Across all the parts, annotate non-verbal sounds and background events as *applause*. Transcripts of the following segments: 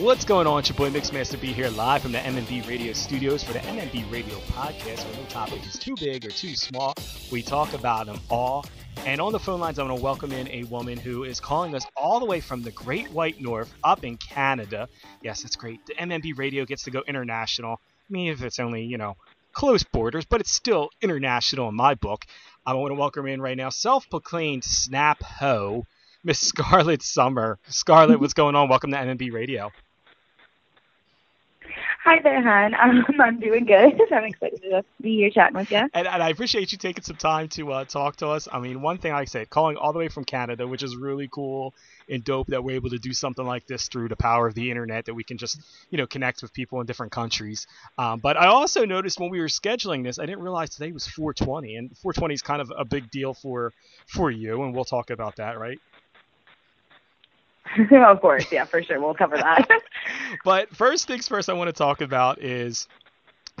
What's going on? It's your boy Mixmaster B here, live from the MMB Radio studios for the MMB Radio podcast, where no topic is too big or too small. We talk about them all. And on the phone lines, I'm going to welcome in a woman who is calling us all the way from the Great White North up in Canada. Yes, that's great. The MMB Radio gets to go international. I mean, if it's only, you know, close borders, but it's still international in my book. I want to welcome in right now self proclaimed Snap Ho, Miss Scarlet Summer. Scarlet, what's *laughs* going on? Welcome to MMB Radio. Hi there, hon. *laughs* Um, I'm doing good. *laughs* I'm excited to be here chatting with you. And, and I appreciate you taking some time to uh, talk to us. I mean, one thing I say, calling all the way from Canada, which is really cool and dope that we're able to do something like this through the power of the internet, that we can just, you know, connect with people in different countries. Um, but I also noticed when we were scheduling this, I didn't realize today was 420, and 420 is kind of a big deal for for you, and we'll talk about that, right? *laughs* of course, yeah, for sure. We'll cover that. *laughs* but first things first, I want to talk about is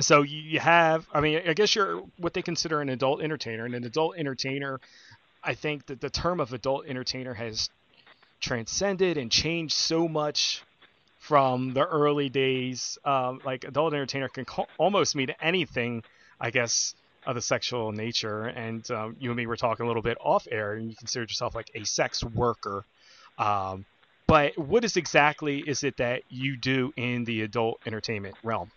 so you have, I mean, I guess you're what they consider an adult entertainer, and an adult entertainer. I think that the term of adult entertainer has transcended and changed so much from the early days. Um, like adult entertainer can almost mean anything, I guess, of the sexual nature. And um, you and me were talking a little bit off air, and you considered yourself like a sex worker. Um, but what is exactly is it that you do in the adult entertainment realm?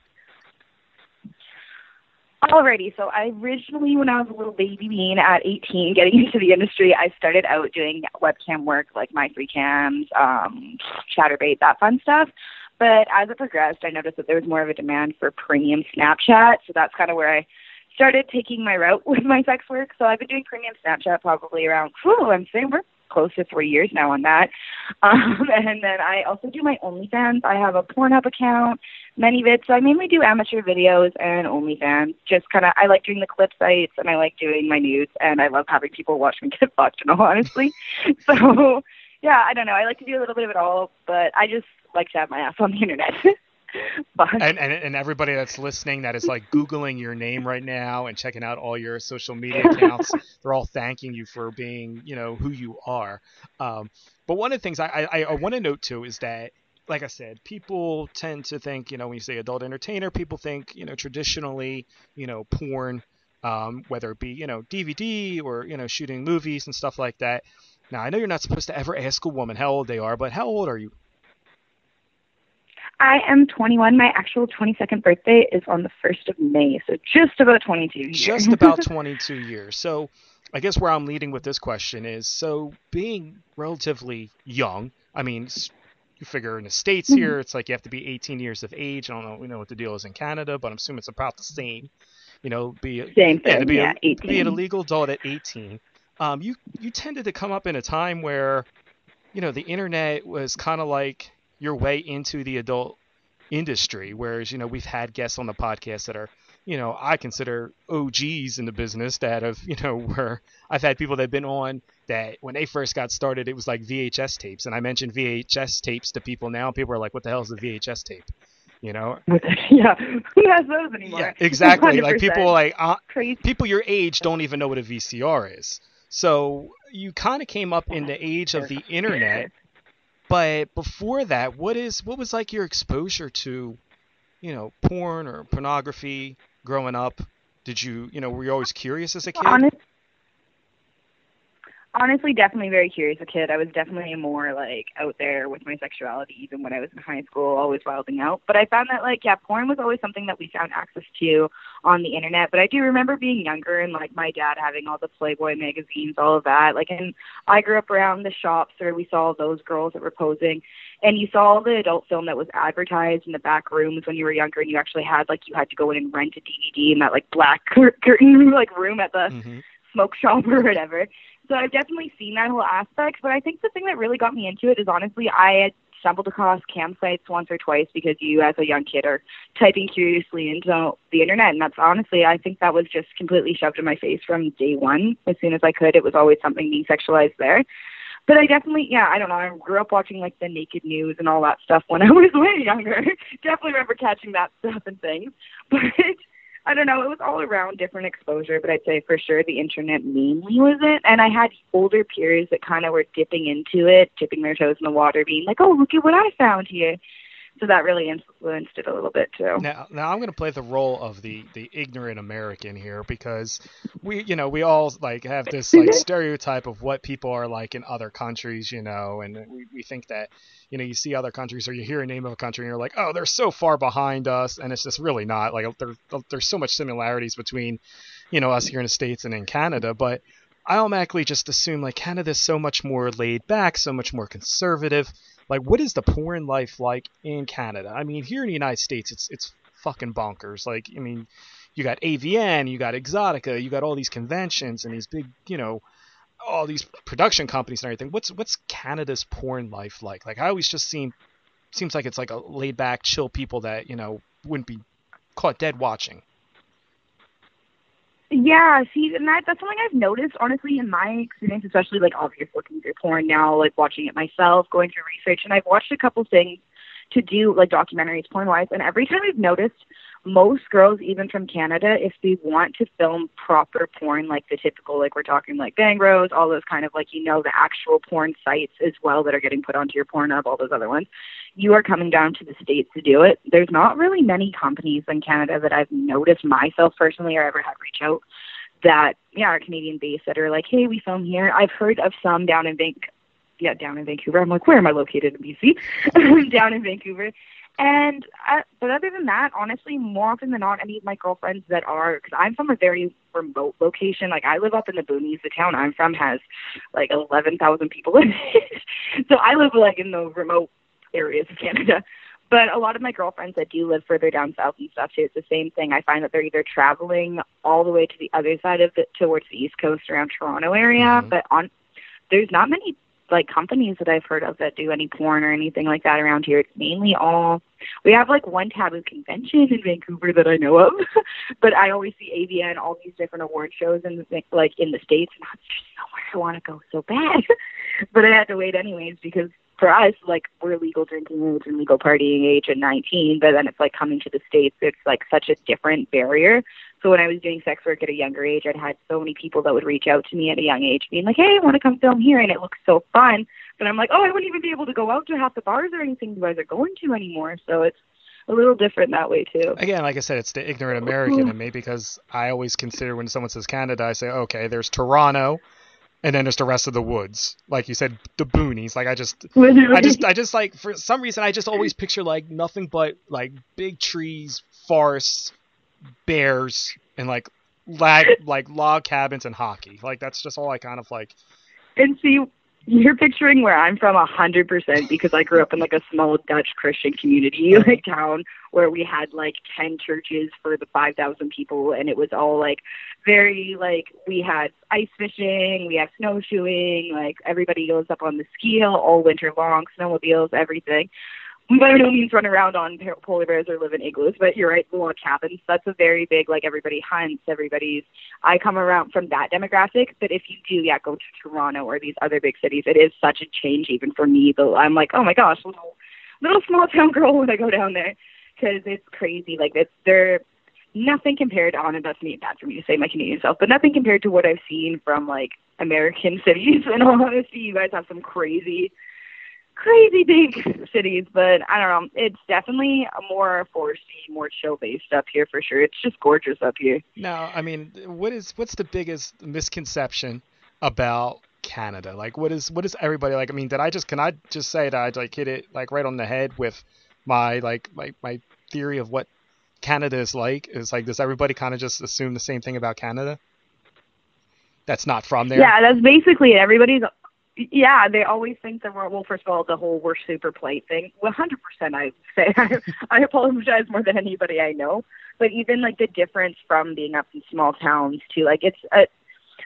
Alrighty, so I originally, when I was a little baby bean at 18, getting *laughs* into the industry, I started out doing webcam work like MyFreeCams, um, Chaturbate, that fun stuff. But as it progressed, I noticed that there was more of a demand for premium Snapchat, so that's kind of where I started taking my route *laughs* with my sex work. So I've been doing premium Snapchat probably around, whew, I'm saying we're close to three years now on that. *laughs* Um, and then I also do my OnlyFans. I have a Pornhub account, ManyVids. So I mainly do amateur videos and OnlyFans. Just kind of, I like doing the clip sites and I like doing my nudes and I love having people watch me *laughs* get fucked, in all honestly, *laughs* so yeah, I don't know. I like to do a little bit of it all, but I just like to have my ass on the internet. *laughs* and, and and everybody that's listening that is like googling your name right now and checking out all your social media *laughs* accounts they're all thanking you for being you know who you are. Um, but one of the things i i, I want to note too is that like i said people tend to think you know when you say adult entertainer people think you know traditionally you know porn um, whether it be you know dvd or you know shooting movies and stuff like that. Now i know you're not supposed to ever ask a woman how old they are but how old are you I am 21. My actual 22nd birthday is on the 1st of May, so just about 22 years. Just *laughs* about 22 years. So I guess where I'm leading with this question is so being relatively young, I mean, you figure in the States mm-hmm. here, it's like you have to be 18 years of age. I don't know, we know what the deal is in Canada, but I'm assuming it's about the same. You know, be a, same thing, yeah, be, yeah, a, be an illegal adult at 18. Um, you you tended to come up in a time where, you know, the internet was kind of like your way into the adult industry. Whereas, you know, we've had guests on the podcast that are, you know, I consider OGs in the business that have, *laughs* you know, where I've had people that have been on that when they first got started, it was like VHS tapes. And I mentioned VHS tapes to people now. People are like, what the hell is a VHS tape? You know? *laughs* yeah. Who has those anymore? Yeah, exactly. 100%. Like *laughs* people like, uh, people your age don't even know what a VCR is. So you kind of came up in the age of the internet but before that, what is what was like your exposure to, you know, porn or pornography growing up? Did you, you know, were you always curious as a kid? Honest, honestly definitely very curious a kid. I was definitely more like out there with my sexuality even when I was in high school, always wilding out. But I found that like yeah, porn was always something that we found access to on the internet. But I do remember being younger and like my dad having all the Playboy magazines, all of that. Like and I grew up around the shops where we saw those girls that were posing and you saw the adult film that was advertised in the back rooms when you were younger and you actually had like you had to go in and rent a DVD in that like black *laughs* curtain like room at the mm-hmm. smoke shop *laughs* or whatever. So I've definitely seen that whole aspect, but I think the thing that really got me into it is honestly I had stumbled across cam sites once or twice because you as a young kid are typing curiously into the internet and that's honestly I think that was just completely shoved in my face from day one. As soon as I could, it was always something being sexualized there. But I definitely yeah, I don't know, I grew up watching like the naked news and all that stuff when *laughs* I was way younger. definitely remember catching that stuff and things. *laughs* But I don't know. It was all around different exposure, but I'd say for sure the internet mainly was it. And I had older peers that kind of were dipping into it, dipping their toes in the water, being like, "Oh, look at what I found here." So that really influenced it a little bit too. Now, now I'm going to play the role of the the ignorant American here because we, you know, we all like have this *laughs* like stereotype of what people are like in other countries, you know, and we, we think that, you know, you see other countries or you hear a name of a country and you're like, oh, they're so far behind us, and it's just really not. Like there, there's so much similarities between, you know, us here in the states and in Canada, but I automatically just assume like Canada's so much more laid back, so much more conservative. Like, what is the porn life like in Canada? I mean, here in the United States, it's it's fucking bonkers. Like, I mean, you got AVN, you got Exxxotica, you got all these conventions and these big, you know, all these production companies and everything. What's what's Canada's porn life like? Like, I always just seem seems like it's like a laid back, chill people that you know wouldn't be caught dead watching. Yeah, see, and that that's something I've noticed honestly in my experience, especially like obviously looking through porn now, like watching it myself, going through research, and I've watched a couple things to do like documentaries porn wise, and every time I've noticed most girls, even from Canada, if they want to film proper porn, like the typical, like we're talking like Bang Bros, all those kind of like, you know, the actual porn sites as well that are getting put onto your Pornhub, all those other ones, you are coming down to the States to do it. There's not really many companies in Canada that I've noticed myself personally or ever had reach out that, yeah, are Canadian based that are like, hey, we film here. I've heard of some down in Vancouver. Yeah, down in Vancouver. I'm like, where am I located in BC? *laughs* down in Vancouver and uh, but other than that, honestly, more often than not, any of my girlfriends that are because I'm from a very remote location. Like I live up in the boonies. The town I'm from has like 11,000 people in it, *laughs* so I live like in the remote areas of Canada. But a lot of my girlfriends that do live further down south and stuff too, it's the same thing. I find that they're either traveling all the way to the other side of it towards the east coast around Toronto area, mm-hmm. but on there's not many like companies that I've heard of that do any porn or anything like that around here. It's mainly all we have like one taboo convention in Vancouver that I know of, *laughs* but I always see AVN all these different award shows in the, like in the states, and I'm just nowhere oh, I want to go so bad. *laughs* but I had to wait anyways because for us, like we're legal drinking age and legal partying age at 19, but then it's like coming to the states, it's like such a different barrier. So when I was doing sex work at a younger age, I'd had so many people that would reach out to me at a young age, being like, "Hey, I want to come film here," and it looks so fun. But I'm like, "Oh, I wouldn't even be able to go out to half the bars or anything you guys are going to anymore." So it's a little different that way too. Again, like I said, it's the ignorant American in mm-hmm. me because I always consider when someone says Canada, I say, okay, there's Toronto, and then there's the rest of the woods. Like you said, the boonies. Like I just, I just, I just like for some reason I just always picture like nothing but like big trees, forests, bears, and like lag like log cabins and hockey. Like that's just all I kind of like. And see, you're picturing where I'm from a hundred percent because I grew up in like a small Dutch Christian community uh-huh. like town where we had like ten churches for the five thousand people and it was all like very like we had ice fishing, we had snowshoeing, like everybody goes up on the ski hill all winter long, snowmobiles, everything by no means run around on polar bears or live in igloos, but you're right, log cabins. That's a very big, like everybody hunts, everybody's. I come around from that demographic, but if you do, yeah, go to Toronto or these other big cities, it is such a change even for me. Though I'm like, oh my gosh, little, little small town *laughs* girl when I go down there, because it's crazy. Like it's they're nothing compared on, and that's me bad for me to say my Canadian self, but nothing compared to what I've seen from like American *laughs* cities. In all honesty, you guys have some crazy crazy big *laughs* cities, but I don't know. It's definitely a more foresty, more chill based up here for sure. It's just gorgeous up here. Now, I mean, what is what's the biggest misconception about Canada? Like, what is what is everybody like? I mean, did I just can I just say that I like hit it like right on the head with my like my my theory of what Canada is like? Is like does everybody kind of just assume the same thing about Canada? That's not from there. Yeah, that's basically it. Everybody's yeah, they always think that we're well. First of all, the whole "we're super plate" thing. One hundred percent, I say. *laughs* I, I apologize more than anybody I know. But even like the difference from being up in small towns to like it's a,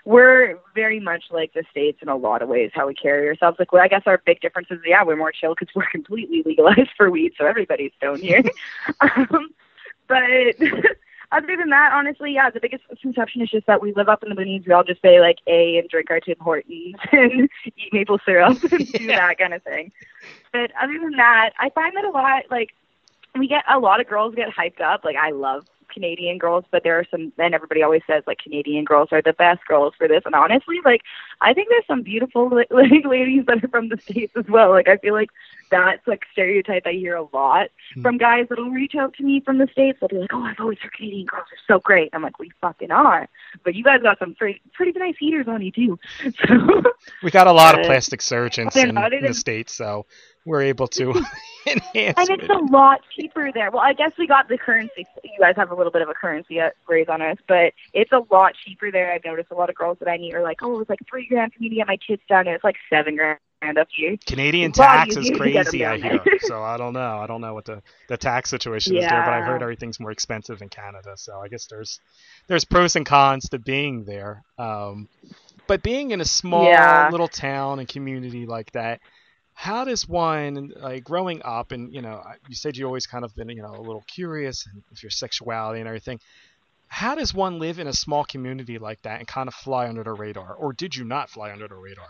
we're very much like the states in a lot of ways how we carry ourselves. Like, well, I guess our big difference is yeah, we're more chill because we're completely legalized *laughs* for weed, so everybody's stoned here. *laughs* um, but other than that, honestly, yeah, the biggest misconception is just that we live up in the boonies. We all just say like A and drink our Tim Hortons *laughs* and eat maple syrup and *laughs* do that kind of thing. But other than that, I find that a lot like we get a lot of girls get hyped up. Like I love Canadian girls, but there are some, and everybody always says like Canadian girls are the best girls for this. And honestly, like I think there's some beautiful *laughs* like ladies that are from the states as well. Like I feel like that's like stereotype I hear a lot Hmm. from guys that'll reach out to me from the states. They'll be like, "Oh, I've always heard Canadian girls are so great." I'm like, "We fucking are," but you guys got some pretty pretty nice heaters on you too. *laughs* So We got a lot of plastic surgeons in, in the states, so we're able to *laughs* *laughs* enhance. and it's it. a lot cheaper there. Well, I guess we got the currency. You guys have a little bit of a currency uh, raise on us, but it's a lot cheaper there. I've noticed a lot of girls that I meet are like, "Oh, it was like three grand for me to get my tits done, and it's like seven grand here." Canadian It's a lot tax is get 'em crazy, I hear. *laughs* So I don't know. I don't know what the, the tax situation is there, but I heard everything's more expensive in Canada. So I guess there's there's pros and cons to being there. Um, but being in a small Yeah. little town and community like that, how does one like growing up and you know you said you always kind of been you know a little curious with your sexuality and everything. How does one live in a small community like that and kind of fly under the radar, or did you not fly under the radar?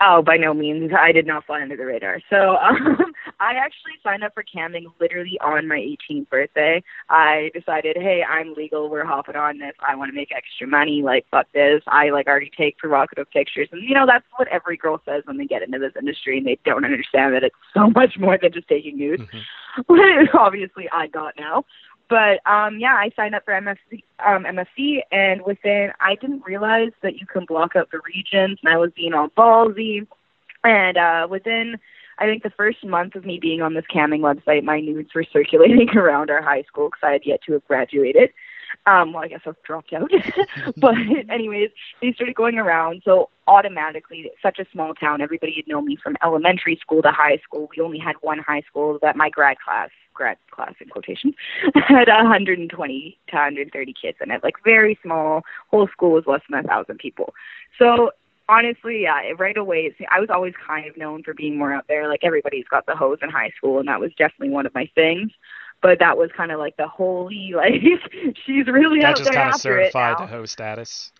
Oh, by no means. I did not fly under the radar. So um, *laughs* I actually signed up for camming literally on my 18th birthday. I decided, hey, I'm legal. We're hopping on this. I want to make extra money. Like, fuck this. I like already take provocative pictures, and you know that's what every girl says when they get into this industry, and they don't understand that it's so much more than just taking nudes. *laughs* Mhm. Obviously, I got now. But um yeah, I signed up for MFC um MFC and within I didn't realize that you can block out the regions and I was being all ballsy and uh within I think the first month of me being on this camming website, my nudes were circulating *laughs* around our high school because I had yet to have graduated. Um, well, I guess I've dropped out. but anyways, they started going around. So automatically, such a small town. Everybody had known me from elementary school to high school. We only had one high school that my grad class, grad class in quotations, *laughs* had 120 to 130 kids in it. Like very small. Whole school was less than a thousand people. So honestly, yeah, right away, I was always kind of known for being more out there. Like everybody's got the hose in high school, and that was definitely one of my things. But that was kind of like the holy, *laughs* like she's really That out just there kind of it certified the host status.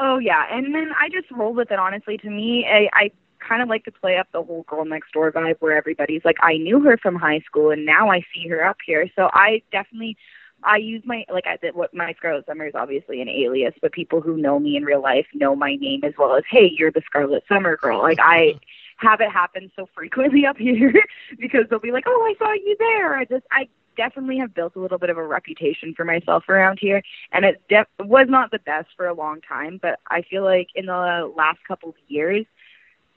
Oh yeah, and then I just rolled with it. Honestly, to me, I, I kind of like to play up the whole girl next door vibe, where everybody's like, I knew her from high school, and now I see her up here. So I definitely, I use my like I did what my Scarlet Summer is obviously an alias, but people who know me in real life know my name as well as, hey, you're the Scarlet Summer girl. Like I *laughs* have it happen so frequently up here *laughs* because they'll be like, oh, I saw you there. I just I definitely have built a little bit of a reputation for myself around here and it def- was not the best for a long time, but I feel like in the last couple of years,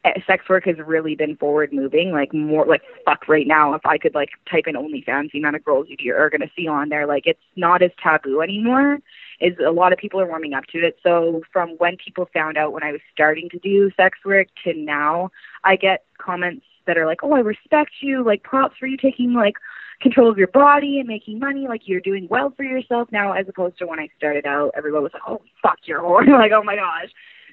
Eh, sex work has really been forward moving. Like more like fuck right now, if I could like type in OnlyFans, the amount of girls you are gonna see on there, like it's not as taboo anymore. Is a lot of people are warming up to it. So from when people found out when I was starting to do sex work to now, I get comments that are like, "Oh, I respect you. Like props for you taking like control of your body and making money. Like you're doing well for yourself now, as opposed to when I started out, everyone was like, "Oh, fuck, you're whore." *laughs* like, oh my gosh.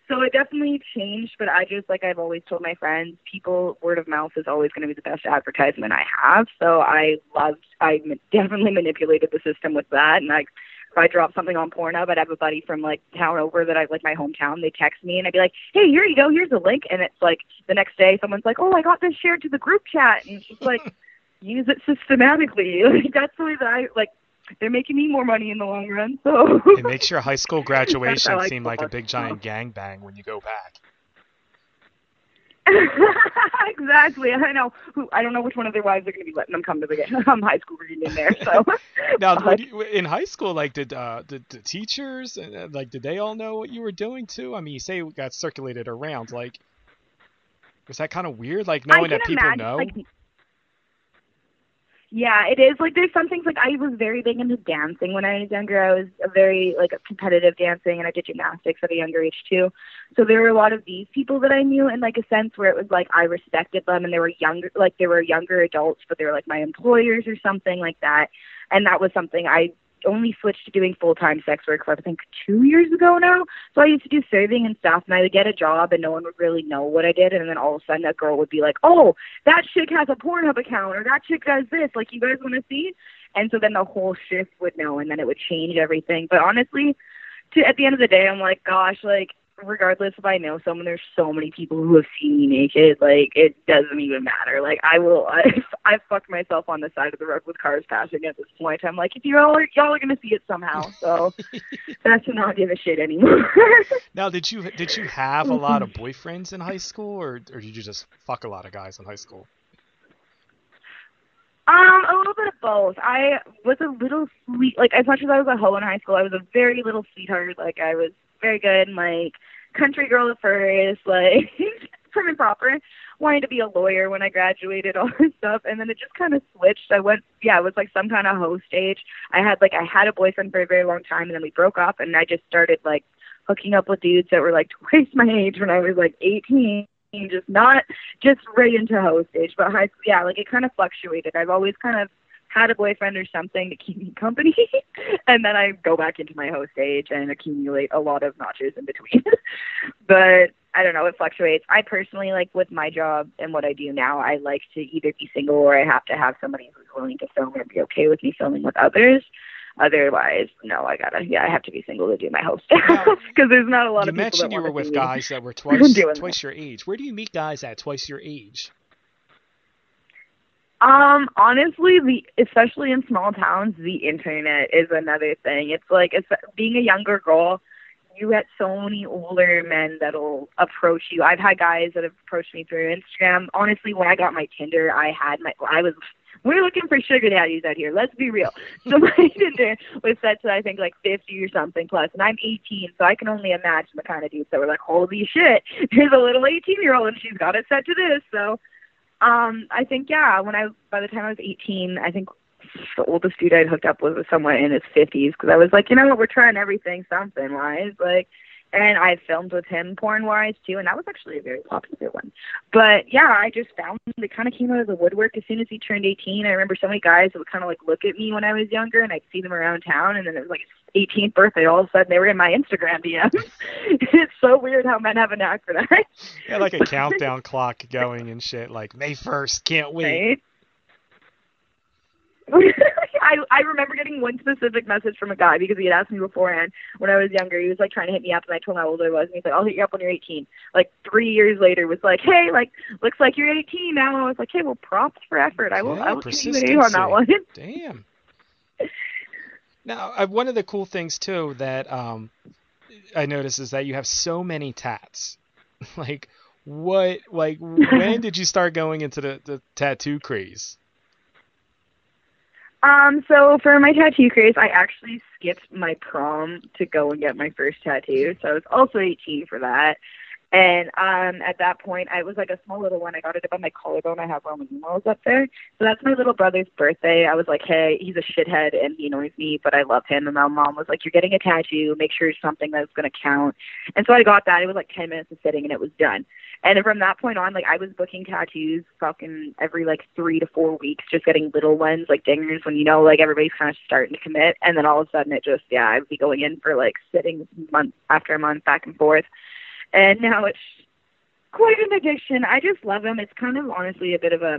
So it definitely changed, but I just like I've always told my friends, people word of mouth is always going to be the best advertisement I have. So I loved, I *laughs* definitely manipulated the system with that, and like if I drop something on Pornhub, I'd have a buddy from like town over that I like my hometown. They text me and I'd be like, "Hey, here you go. Here's a link." And it's like the next day, someone's like, "Oh, I got this shared to the group chat," and it's just like, *laughs* use it systematically. *laughs* Like that's the way that I like. They're making me more money in the long run. So It makes your high school *laughs* graduation like seem like a big giant gangbang when you go back. *laughs* exactly. I know. Who I don't know which one of their wives are going to be letting them come to the *laughs* um, high school reunion there. So Now, you, in high school, like, did uh, did the teachers uh, like did they all know what you were doing too? I mean, you say it got circulated around. Like, was that kind of weird? Like knowing that people imagine, know. Like, yeah, it is. Like there's some things like I was very big into dancing when I was younger. I was a very like competitive dancing and I did gymnastics at a younger age too. So there were a lot of these people that I knew in like a sense where it was like I respected them and they were younger like they were younger adults but they were like my employers or something like that. And that was something I only switched to doing full time sex work for I think two years ago now. So I used to do serving and stuff and I would get a job and no one would really know what I did and then all of a sudden that girl would be like, Oh, that chick has a Pornhub account or that chick does this, like you guys wanna see? And so then the whole shift would know and then it would change everything. But honestly, to at the end of the day I'm like, gosh, like regardless if I know someone, there's so many people who have seen me naked. Like it doesn't even matter. Like I will, *laughs* I I fucked myself on the side of the road with cars passing at this point. I'm like, if you all are, y'all are gonna see it somehow, so *laughs* that's to not give a shit anymore. *laughs* now, did you did you have a lot of boyfriends in high school, or or did you just fuck a lot of guys in high school? Um, a little bit of both. I was a little sweet, like as much as I was a hoe in high school, I was a very little sweetheart. Like I was very good, and, like country girl at first, like *laughs* prim and proper. Wanted to be a lawyer when I graduated, *laughs* all this stuff, and then it just kind of switched. I went, yeah, it was like some kind of hoe stage. I had like I had a boyfriend for a very long time, and then we broke up, and I just started like hooking up with dudes that were like *laughs* twice my age when I was like 18 just not just right into hoe stage, but high yeah, like it kind of fluctuated. I've always kind of had a boyfriend or something to keep me company, *laughs* and then I go back into my hoe stage and accumulate a lot of notches in between. *laughs* but I don't know, it fluctuates. I personally like with my job and what I do now, I like to either be single or I have to have somebody who's willing to film or be okay with me filming with others. Otherwise, no, I gotta. Yeah, I have to be single to do my host because *laughs* there's not a lot of people. You mentioned you were with guys that were twice twice your age. Where do you meet guys at twice your age? Um, honestly, the especially in small towns, the internet is another thing. It's like it's being a younger girl. You get so many older men that'll approach you. I've had guys that have approached me through Instagram. Honestly, when I got my Tinder, I had my I was we're looking for sugar daddies out here. Let's be real. *laughs* So my Tinder was set to I think like 50 or something plus, and I'm 18, so I can only imagine the kind of dudes that were like, holy shit, *laughs* here's a little 18 year old and she's got it set to this. So, um, I think yeah, when I by the time I was 18, I think the oldest dude I'd hooked up with was somewhere in his 50s because I was like, you know what, we're trying everything something wise, like and I filmed with him porn wise too, and that was actually a very popular one. But yeah, I just found it kind of came out of the woodwork as soon as he turned 18. I remember so many guys that would kind of like look at me when I was younger, and I'd see them around town, and then it was like his 18th birthday. All of a sudden, they were in my Instagram DMs. *laughs* it's so weird how men have a knack for that. Yeah, like a *laughs* countdown clock going and shit. Like May 1st, can't wait. Right? *laughs* I I remember getting one specific message from a guy because he had asked me beforehand when I was younger. He was like trying to hit me up, and I told him how old I was, and he's like, "I'll hit you up when you're 18." Like three years later, was like, "Hey, like looks like you're 18 now." I was like, "Hey, well, props for effort. I will yeah, I will give you an on that one." Damn. Now, uh, one of the cool things too that um, I noticed is that you have so many tats. *laughs* like, what? Like, when *laughs* did you start going into the, the tattoo craze? Um, so for my tattoo craze, I actually skipped my prom to go and get my first tattoo. So I was also 18 for that. And um, at that point, I was like a small little one. I got it up on my collarbone. I have Roman numerals up there. So that's my little brother's birthday. I was like, hey, he's a shithead and he annoys me, but I love him. And my mom was like, you're getting a tattoo. Make sure it's something that's going to count. And so I got that. It was like 10 minutes of sitting and it was done. And from that point on, like I was booking tattoos fucking every like three to four weeks, just getting little ones like dingers when you know like everybody's kind of starting to commit. And then all of a sudden it just yeah, I'd be going in for like sitting month after month back and forth. And now it's quite an addiction. I just love them. It's kind of honestly a bit of a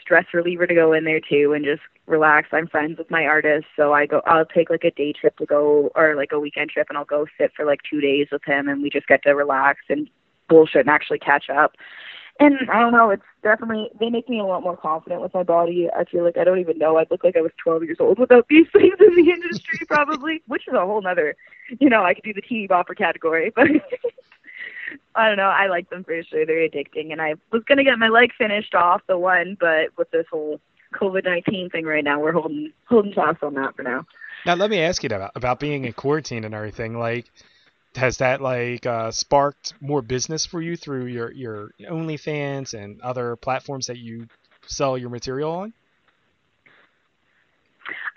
stress reliever to go in there too and just relax. I'm friends with my artist, so I go I'll take like a day trip to go or like a weekend trip and I'll go sit for like 2 days with him and we just get to relax and bullshit and actually catch up. And I don't know, it's definitely they make me a lot more confident with my body. I feel like I don't even know I'd look like I was 12 years old without these *laughs* things in the industry, probably, which is a whole nother, you know, I could do the teeny bopper category, but *laughs* I don't know. I like them for sure. They're addicting, and I was gonna get my leg finished off the one, but with this whole COVID nineteen thing right now, we're holding holding fast on that for now. Now, let me ask you about about being in quarantine and everything. Like, has that like uh, sparked more business for you through your your OnlyFans and other platforms that you sell your material on?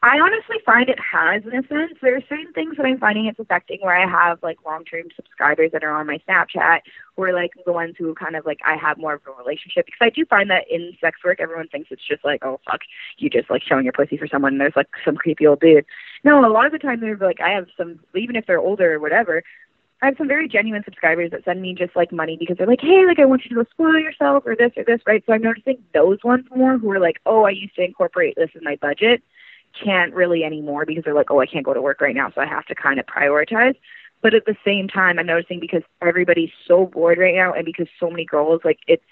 I honestly find it has in a sense. There are certain things that I'm finding it's affecting where I have like long term subscribers that are on my Snapchat who are like the ones who kind of like I have more of a relationship because I do find that in sex work everyone thinks it's just like, oh fuck, you just like showing your pussy for someone and there's like some creepy old dude. No, a lot of the time they're like I have some even if they're older or whatever, I have some very genuine subscribers that send me just like money because they're like, hey, like I want you to spoil yourself or this or this, right? So I'm noticing those ones more who are like, oh, I used to incorporate this in my budget can't really anymore because they're like, oh, I can't go to work right now, so I have to kind of prioritize. But at the same time, I'm noticing because everybody's so bored right now, and because so many girls like it's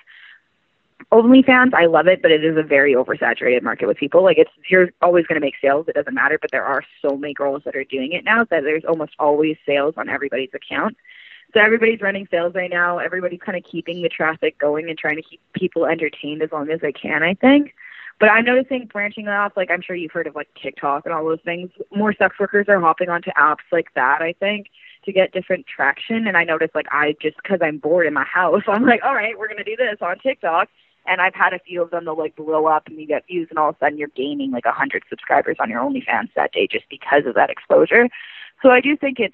OnlyFans, I love it, but it is a very oversaturated market with people. Like it's you're always going to make sales. It doesn't matter, but there are so many girls that are doing it now that there's almost always sales on everybody's account. So everybody's running sales right now. Everybody's kind of keeping the traffic going and trying to keep people entertained as long as they can. I think. But I'm noticing branching off, like I'm sure you've heard of like TikTok and all those things. More sex workers are hopping onto apps like that. I think to get different traction. And I noticed like I just because I'm bored in my house, *laughs* I'm like, all right, we're gonna do this on TikTok and I've had a few of them that like blow up and you get views and all of a sudden you're gaining like a hundred subscribers on your OnlyFans that day just because of that exposure. So I do think it's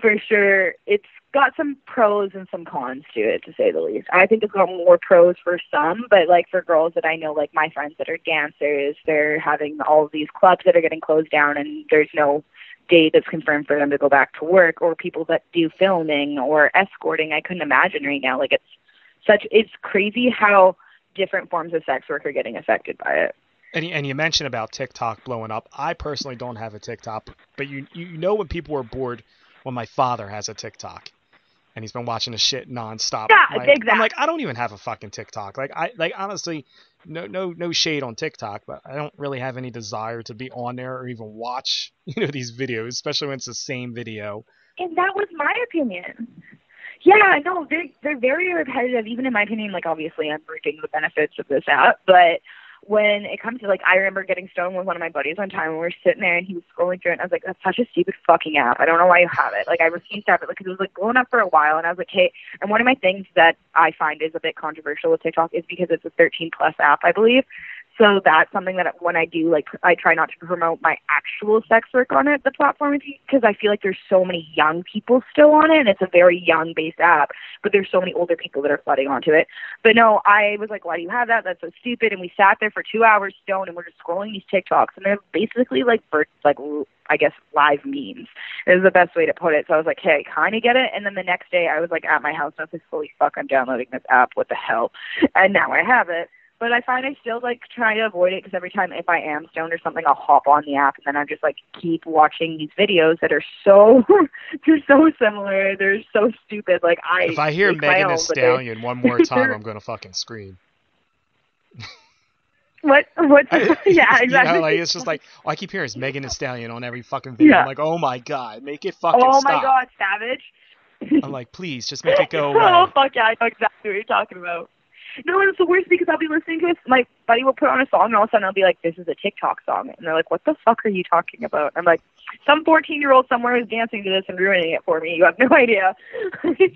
for sure it's got some pros and some cons to it to say the least. I think it's got more pros for some, but like for girls that I know like my friends that are dancers, they're having all these clubs that are getting closed down and there's no date that's confirmed for them to go back to work or people that do filming or escorting. I couldn't imagine right now. Like it's such it's crazy how different forms of sex work are getting affected by it. And and you mentioned about TikTok blowing up. I personally don't have a TikTok, but you you know when people are bored when my father has a TikTok and he's been watching the shit nonstop. Yeah, like, exactly. I'm like, I don't even have a fucking TikTok. Like I like honestly, no no no shade on TikTok, but I don't really have any desire to be on there or even watch *laughs* you know these videos, especially when it's the same video. And that was my opinion. Yeah, no, they're they're very repetitive. Even in my opinion, like obviously I'm reaping the benefits of this app, but when it comes to like, I remember getting stoned with one of my buddies one time, and we were sitting there, and he was scrolling through it, and I was like, "That's such a stupid fucking app. I don't know why you have it. Like, I refuse to have it because it was like blowing up for a while, and I was like, hey. And one of my things that I find is a bit controversial with TikTok is because it's a 13 plus app, I believe. So that's something that when I do, like, I try not to promote my actual sex work on it, the platform, because I feel like there's so many young people still on it, and it's a very young based app, but there's so many older people that are flooding onto it. But no, I was like, why do you have that? That's so stupid. And we sat there for two hours stoned, and we're just scrolling these TikToks, and they're basically like, bird, like, I guess live memes is the best way to put it. So I was like, hey, I kind of get it. And then the next day I was like at my house, and I was like, holy fuck, I'm downloading this app. What the hell? And now I have it. But I find I still like try to avoid it because every time if I am stoned or something, I'll hop on the app and then I'm just like keep watching these videos that are so *laughs* they're so similar. They're so stupid. Like I If I hear Megan Thee Stallion one more *laughs* time, I'm gonna fucking scream. What what *laughs* yeah, You exactly. know, like it's just like all I keep hearing is Megan Thee Stallion on every fucking video. Yeah. I'm like, oh my god, make it fucking oh stop. my god, savage. I'm like, please, just make it go oh away. fuck yeah, I know exactly what you're talking about. No, and it's the worst because I'll be listening to it. My buddy will put on a song, and all of a sudden I'll be like, "This is a TikTok song," and they're like, "What the fuck are you talking about?" I'm like, "Some 14 year old somewhere is dancing to this and ruining it for me. You have no *laughs* idea."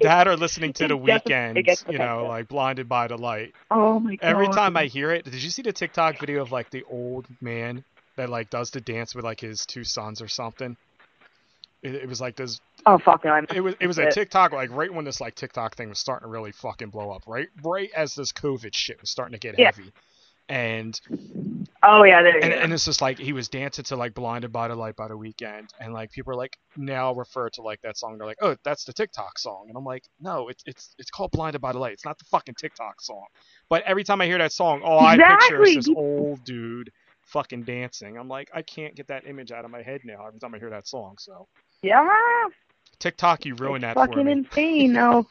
That or listening to *laughs* the Weeknd, you know, like blinded by the light. oh my god. Every time I hear it, did you see the TikTok video of like the old man that like does the dance with like his two sons or something? It, it was like this. Oh fuck no, I'm. It was it was a TikTok like right when this like TikTok thing was starting to really fucking blow up, right? Right as this COVID shit was starting to get Yeah. heavy, and Oh yeah, there you and, go. and it's just like he was dancing to like blinded by the light by the Weeknd and like people are like now refer to like that song they're like oh that's the tiktok song and i'm like no it's it's it's called blinded by the light it's not the fucking tiktok song but every time i hear that song all i picture is this old dude fucking dancing i'm like i can't get that image out of my head now every time i hear that song so yeah. Tiktok you ruined it's that for fucking insane. No.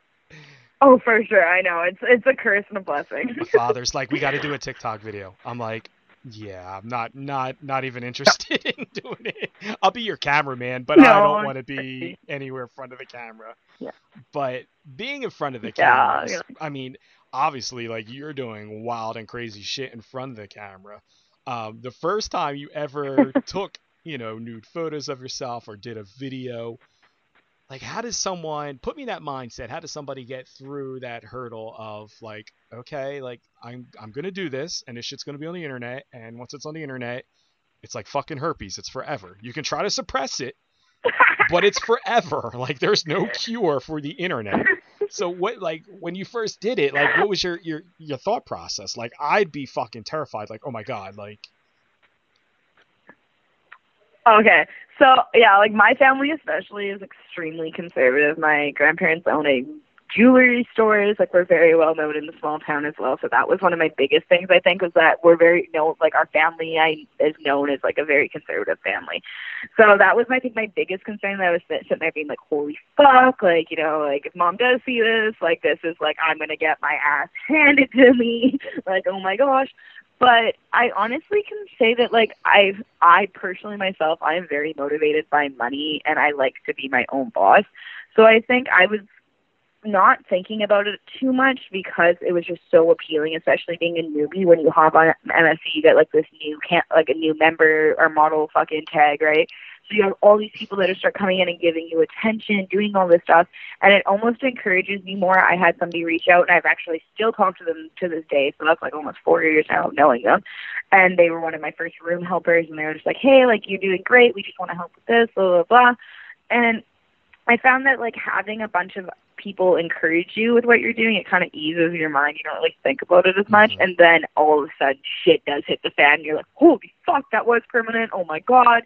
*laughs* oh, for sure. I know. It's it's a curse and a blessing. my father's like we got to do a tiktok video i'm like yeah i'm not not not even interested *laughs* in doing it i'll be your cameraman but i don't want to be anywhere in front of the camera Yeah. but being in front of the Yeah, camera yeah. i mean obviously like you're doing wild and crazy shit in front of the camera um, the first time you ever *laughs* took you know nude photos of yourself or did a video like how does someone put me in that mindset how does somebody get through that hurdle of like okay like i'm i'm gonna do this and this shit's gonna be on the internet and once it's on the internet it's like fucking herpes it's forever. You can try to suppress it but it's forever. *laughs* Like there's no cure for the internet. So what like when you first did it like what was your your your thought process? Like i'd be fucking terrified like oh my god like Okay. So yeah, like my family especially is extremely conservative. My grandparents own a jewelry stores. Like we're very well known in the small town as well. So that was one of my biggest things. I think was that we're very known. Like our family, I is known as like a very conservative family. So that was I think my biggest concern. That I was sitting there being like, holy fuck, like you know, like if mom does see this, like this is like I'm gonna get my ass handed to me. *laughs* like oh my gosh but I honestly can say that like I I personally myself I am very motivated by money and I like to be my own boss. So I think I was not thinking about it too much because it was just so appealing, especially being a newbie. When you hop on MFC, you get like this new can like a new member or model fucking tag, right? So you have all these people that are start coming in and giving you attention, doing all this stuff, and it almost encourages me more. I had somebody reach out, and I've actually still talked to them to this day. So that's like almost four years now of knowing them, and they were one of my first room helpers, and they were just like, "Hey, like you're doing great. We just want to help with this, blah blah blah," and I found that like having a bunch of people encourage you with what you're doing, it kind of eases your mind. You don't really think about it as much, mm-hmm. and then all of a sudden, shit does hit the fan. You're like, "Holy fuck, that was permanent! Oh my god!"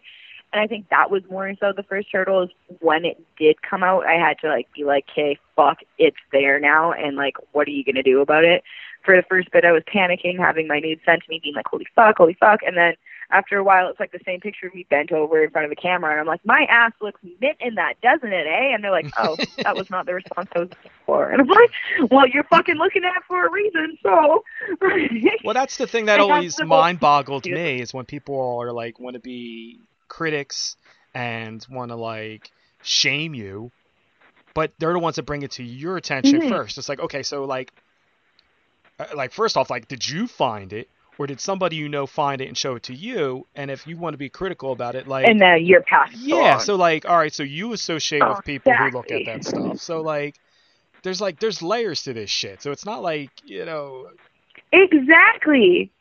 And I think that was more so the first hurdle is when it did come out, I had to like be like, "Okay, fuck, it's there now," and like, what are you gonna do about it? For the first bit, I was panicking, having my nude sent to me, being like, "Holy fuck, holy fuck," and then after a while, it's like the same picture of me bent over in front of the camera, and I'm like, "My ass looks mint in that, doesn't it, eh?" And they're like, "Oh, *laughs* that was not the response I was for." And I'm like, "Well, you're fucking looking at it for a reason, so." *laughs* well, that's the thing that always mind boggled me is when people are like want to be critics and want to like shame you, but they're the ones that bring it to your attention mm-hmm. first. It's like, okay, so like, uh, like first off, like, did you find it? Or did somebody you know find it and show it to you? And if you want to be critical about it, like and then you're passed yeah, on. so like, all right, so you associate oh, with people exactly. who look at that stuff. So like, there's like there's layers to this shit. So it's not like you know. Exactly.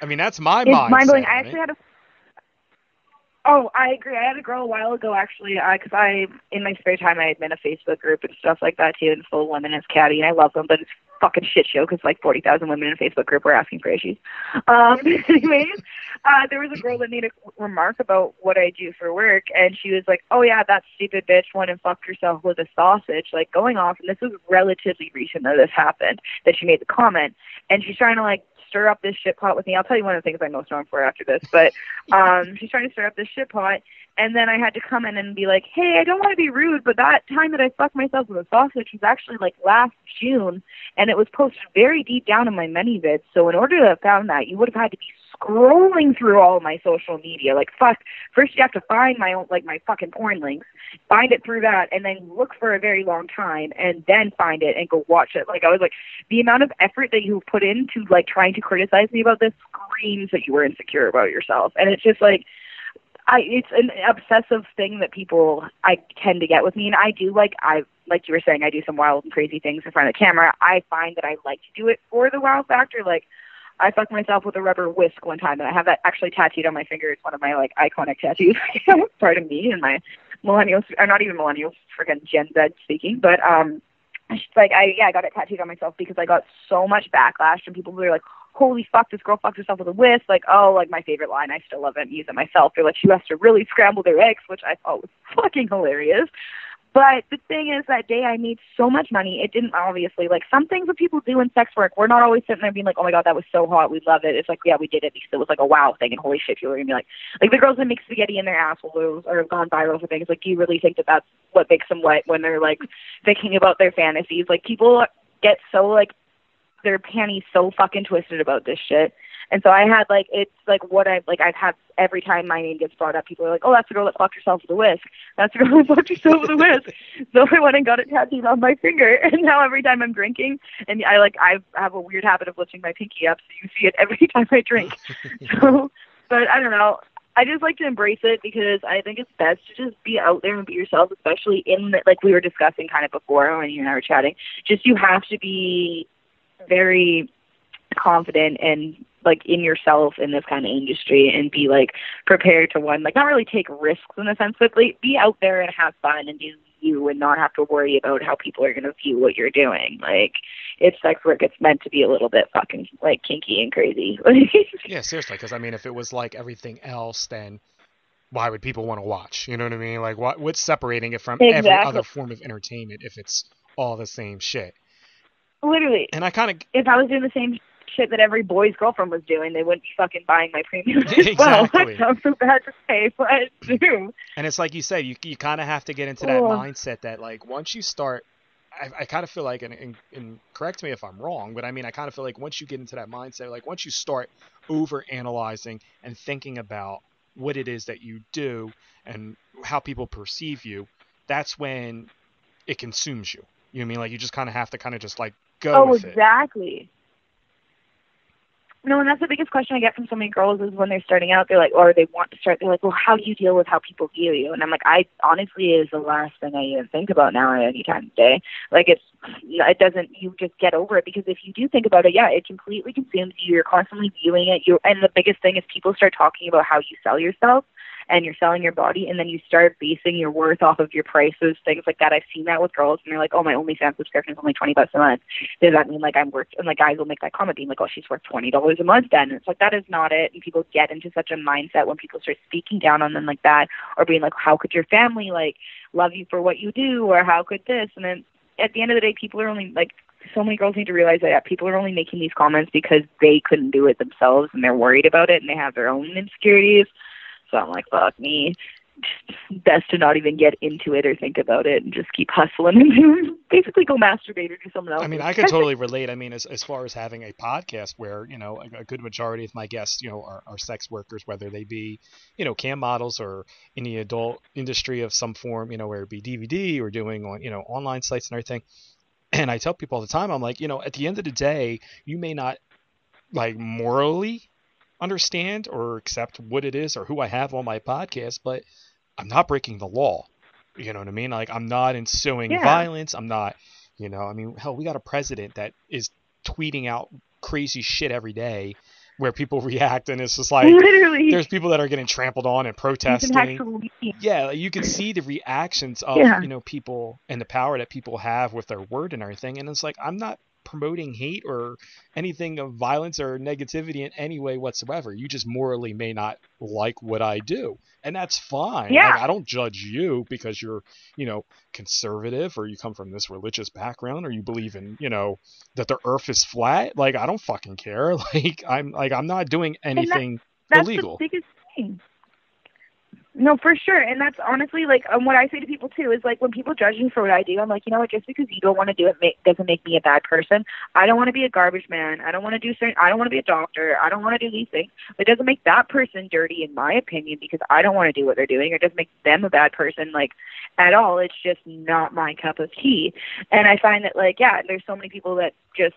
I mean, that's my it's mind blowing. I actually had a Oh, I agree. I had a girl a while ago actually, because uh, I in my spare time I admin a Facebook group and stuff like that too, and full women as caddy, and I love them, but it's fucking shit show because like forty thousand women in a Facebook group were asking for issues. Um, *laughs* anyways, uh, there was a girl that made a remark about what I do for work, and she was like, "Oh yeah, that stupid bitch went and fucked herself with a sausage," like going off, and this was relatively recent that this happened that she made the comment, and she's trying to like stir up this shit pot with me. I'll tell you one of the things I'm most known for after this. But um, *laughs* she's trying to stir up this shit pot, and then I had to come in and be like, "Hey, I don't want to be rude, but that time that I fucked myself with a sausage was actually like last June, and it was posted very deep down in my ManyVids. So in order to have found that, you would have had to be scrolling through all my social media. Like fuck, first you have to find my own like my fucking porn links, find it through that, and then look for a very long time, and then find it and go watch it. Like I was like, the amount of effort that you put into like trying to criticize me about this screams that you were insecure about yourself, and it's just like. I it's an obsessive thing that people I tend to get with me and I do like I like you were saying I do some wild and crazy things in front of the camera. I find that I like to do it for the wow factor like I fucked myself with a rubber whisk one time, and I have that actually tattooed on my finger. It's one of my like iconic tattoos. *laughs* Part of me and my millennials, or not even millennials, freaking Gen Z speaking, but um, like I yeah, I got it tattooed on myself because I got so much backlash from people who were like, "Holy fuck, this girl fucked herself with a whisk!" Like, oh, like my favorite line. I still love it and use it myself. They're like, "She has to really scramble their eggs," which I thought was *laughs* fucking hilarious. But the thing is, that day I made so much money. It didn't obviously like some things that people do in sex work. We're not always sitting there being like, "Oh my god, that was so hot, we love it." It's like, yeah, we did it because it was like a wow thing, and holy shit, people are gonna be like, like the girls that make spaghetti in their assholes or have gone viral for things. Like, do you really think that that's what makes them wet when they're like thinking about their fantasies? Like, people get so like their panties so fucking twisted about this shit and so I had like it's like what I've like I've had every time my name gets brought up, people are like, Oh, that's the girl that fucked herself with a whisk. That's the girl that fucked herself with a whisk. *laughs* so I went and got it tattooed on my finger *laughs* and now every time I'm drinking and I like I have a weird habit of lifting my pinky up so you see it every *laughs* time I drink. so but I don't know. I just like to embrace it because I think it's best to just be out there and be yourself, especially in the, like we were discussing kind of before when you and I were chatting. Just you have to be very confident and like in yourself in this kind of industry and be like prepared to one like not really take risks in a sense but like be out there and have fun and do you and not have to worry about how people are going to view what you're doing like it's sex work it's meant to be a little bit fucking like kinky and crazy *laughs* yeah seriously because i mean if it was like everything else then why would people want to watch you know what i mean like what what's separating it from exactly. every other form of entertainment if it's all the same shit. Literally. And I kind of If I was doing the same shit that every boy's girlfriend was doing, they wouldn't be fucking buying my premium *laughs* as well. *laughs* Exactly. That sounds so bad to say, but *laughs* true. And it's like you said, you you kind of have to get into that Ugh. mindset that like once you start, I, I kind of feel like, and, and, and correct me if I'm wrong, but I mean I kind of feel like once you get into that mindset, like once you start over analyzing and thinking about what it is that you do and how people perceive you, that's when it consumes you. You know what I mean? Like you just kind of have to kind of just like go Oh, exactly. No, and that's the biggest question I get from so many girls is when they're starting out, they're like, or they want to start, they're like, well, how do you deal with how people view you? And I'm like, I honestly is the last thing I even think about now at any time of day. Like it's, it doesn't, you just get over it because if you do think about it, yeah, it completely consumes you. You're constantly viewing it. You and the biggest thing is people start talking about how you sell yourself and you're selling your body, and then you start basing your worth off of your prices, things like that. I've seen that with girls, and they're like, oh, my OnlyFans subscription is only twenty bucks a month. Does that mean like I'm worth? And like guys will make that comment, being like, oh, she's worth twenty dollars a month. Then and it's like that is not it. And people get into such a mindset when people start speaking down on them like that, or being like, how could your family like love you for what you do, or how could this? And then at the end of the day, people are only like so many girls need to realize that people are only making these comments because they couldn't do it themselves and they're worried about it and they have their own insecurities. So I'm like, fuck me. Best to not even get into it or think about it and just keep hustling and *laughs* basically go masturbate or do something else. I mean, I could totally relate. I mean, as, as far as having a podcast where, you know, a, a good majority of my guests, you know, are, are sex workers, whether they be, you know, cam models or in the adult industry of some form, you know, where it be DVD or doing on, you know, online sites and everything. *clears throat* And I tell people all the time, I'm like, you know, at the end of the day, you may not like morally understand or accept what it is or who I have on my podcast, but I'm not breaking the law. You know what I mean? Like I'm not ensuing Yeah. violence. I'm not, you know, I mean, hell, we got a president that is tweeting out crazy shit every day where people *laughs* react and it's just like literally there's people that are getting trampled on and protesting. Yeah, you can see the reactions of Yeah. you know people and the power that people have with their word and everything. And it's like I'm not promoting hate or anything of violence or negativity in any way whatsoever. You just morally may not like what I do, and that's fine. Yeah. Like, I don't judge you because you're you know conservative or you come from this religious background or you believe in you know that the earth is flat. Like I don't fucking care. *laughs* Like I'm like I'm not doing anything that's illegal. the biggest thing. No, for sure, and that's honestly like um, what I say to people too is like when people judge me for what I do, I'm like, you know what? Just because you don't want to do it doesn't make me a bad person. I don't want to be a garbage man. I don't want to do certain. I don't want to be a doctor. I don't want to do these things. It doesn't make that person dirty, in my opinion, because I don't want to do what they're doing. It doesn't make them a bad person, like at all. It's just not my cup of tea. And I find that like yeah, there's so many people that just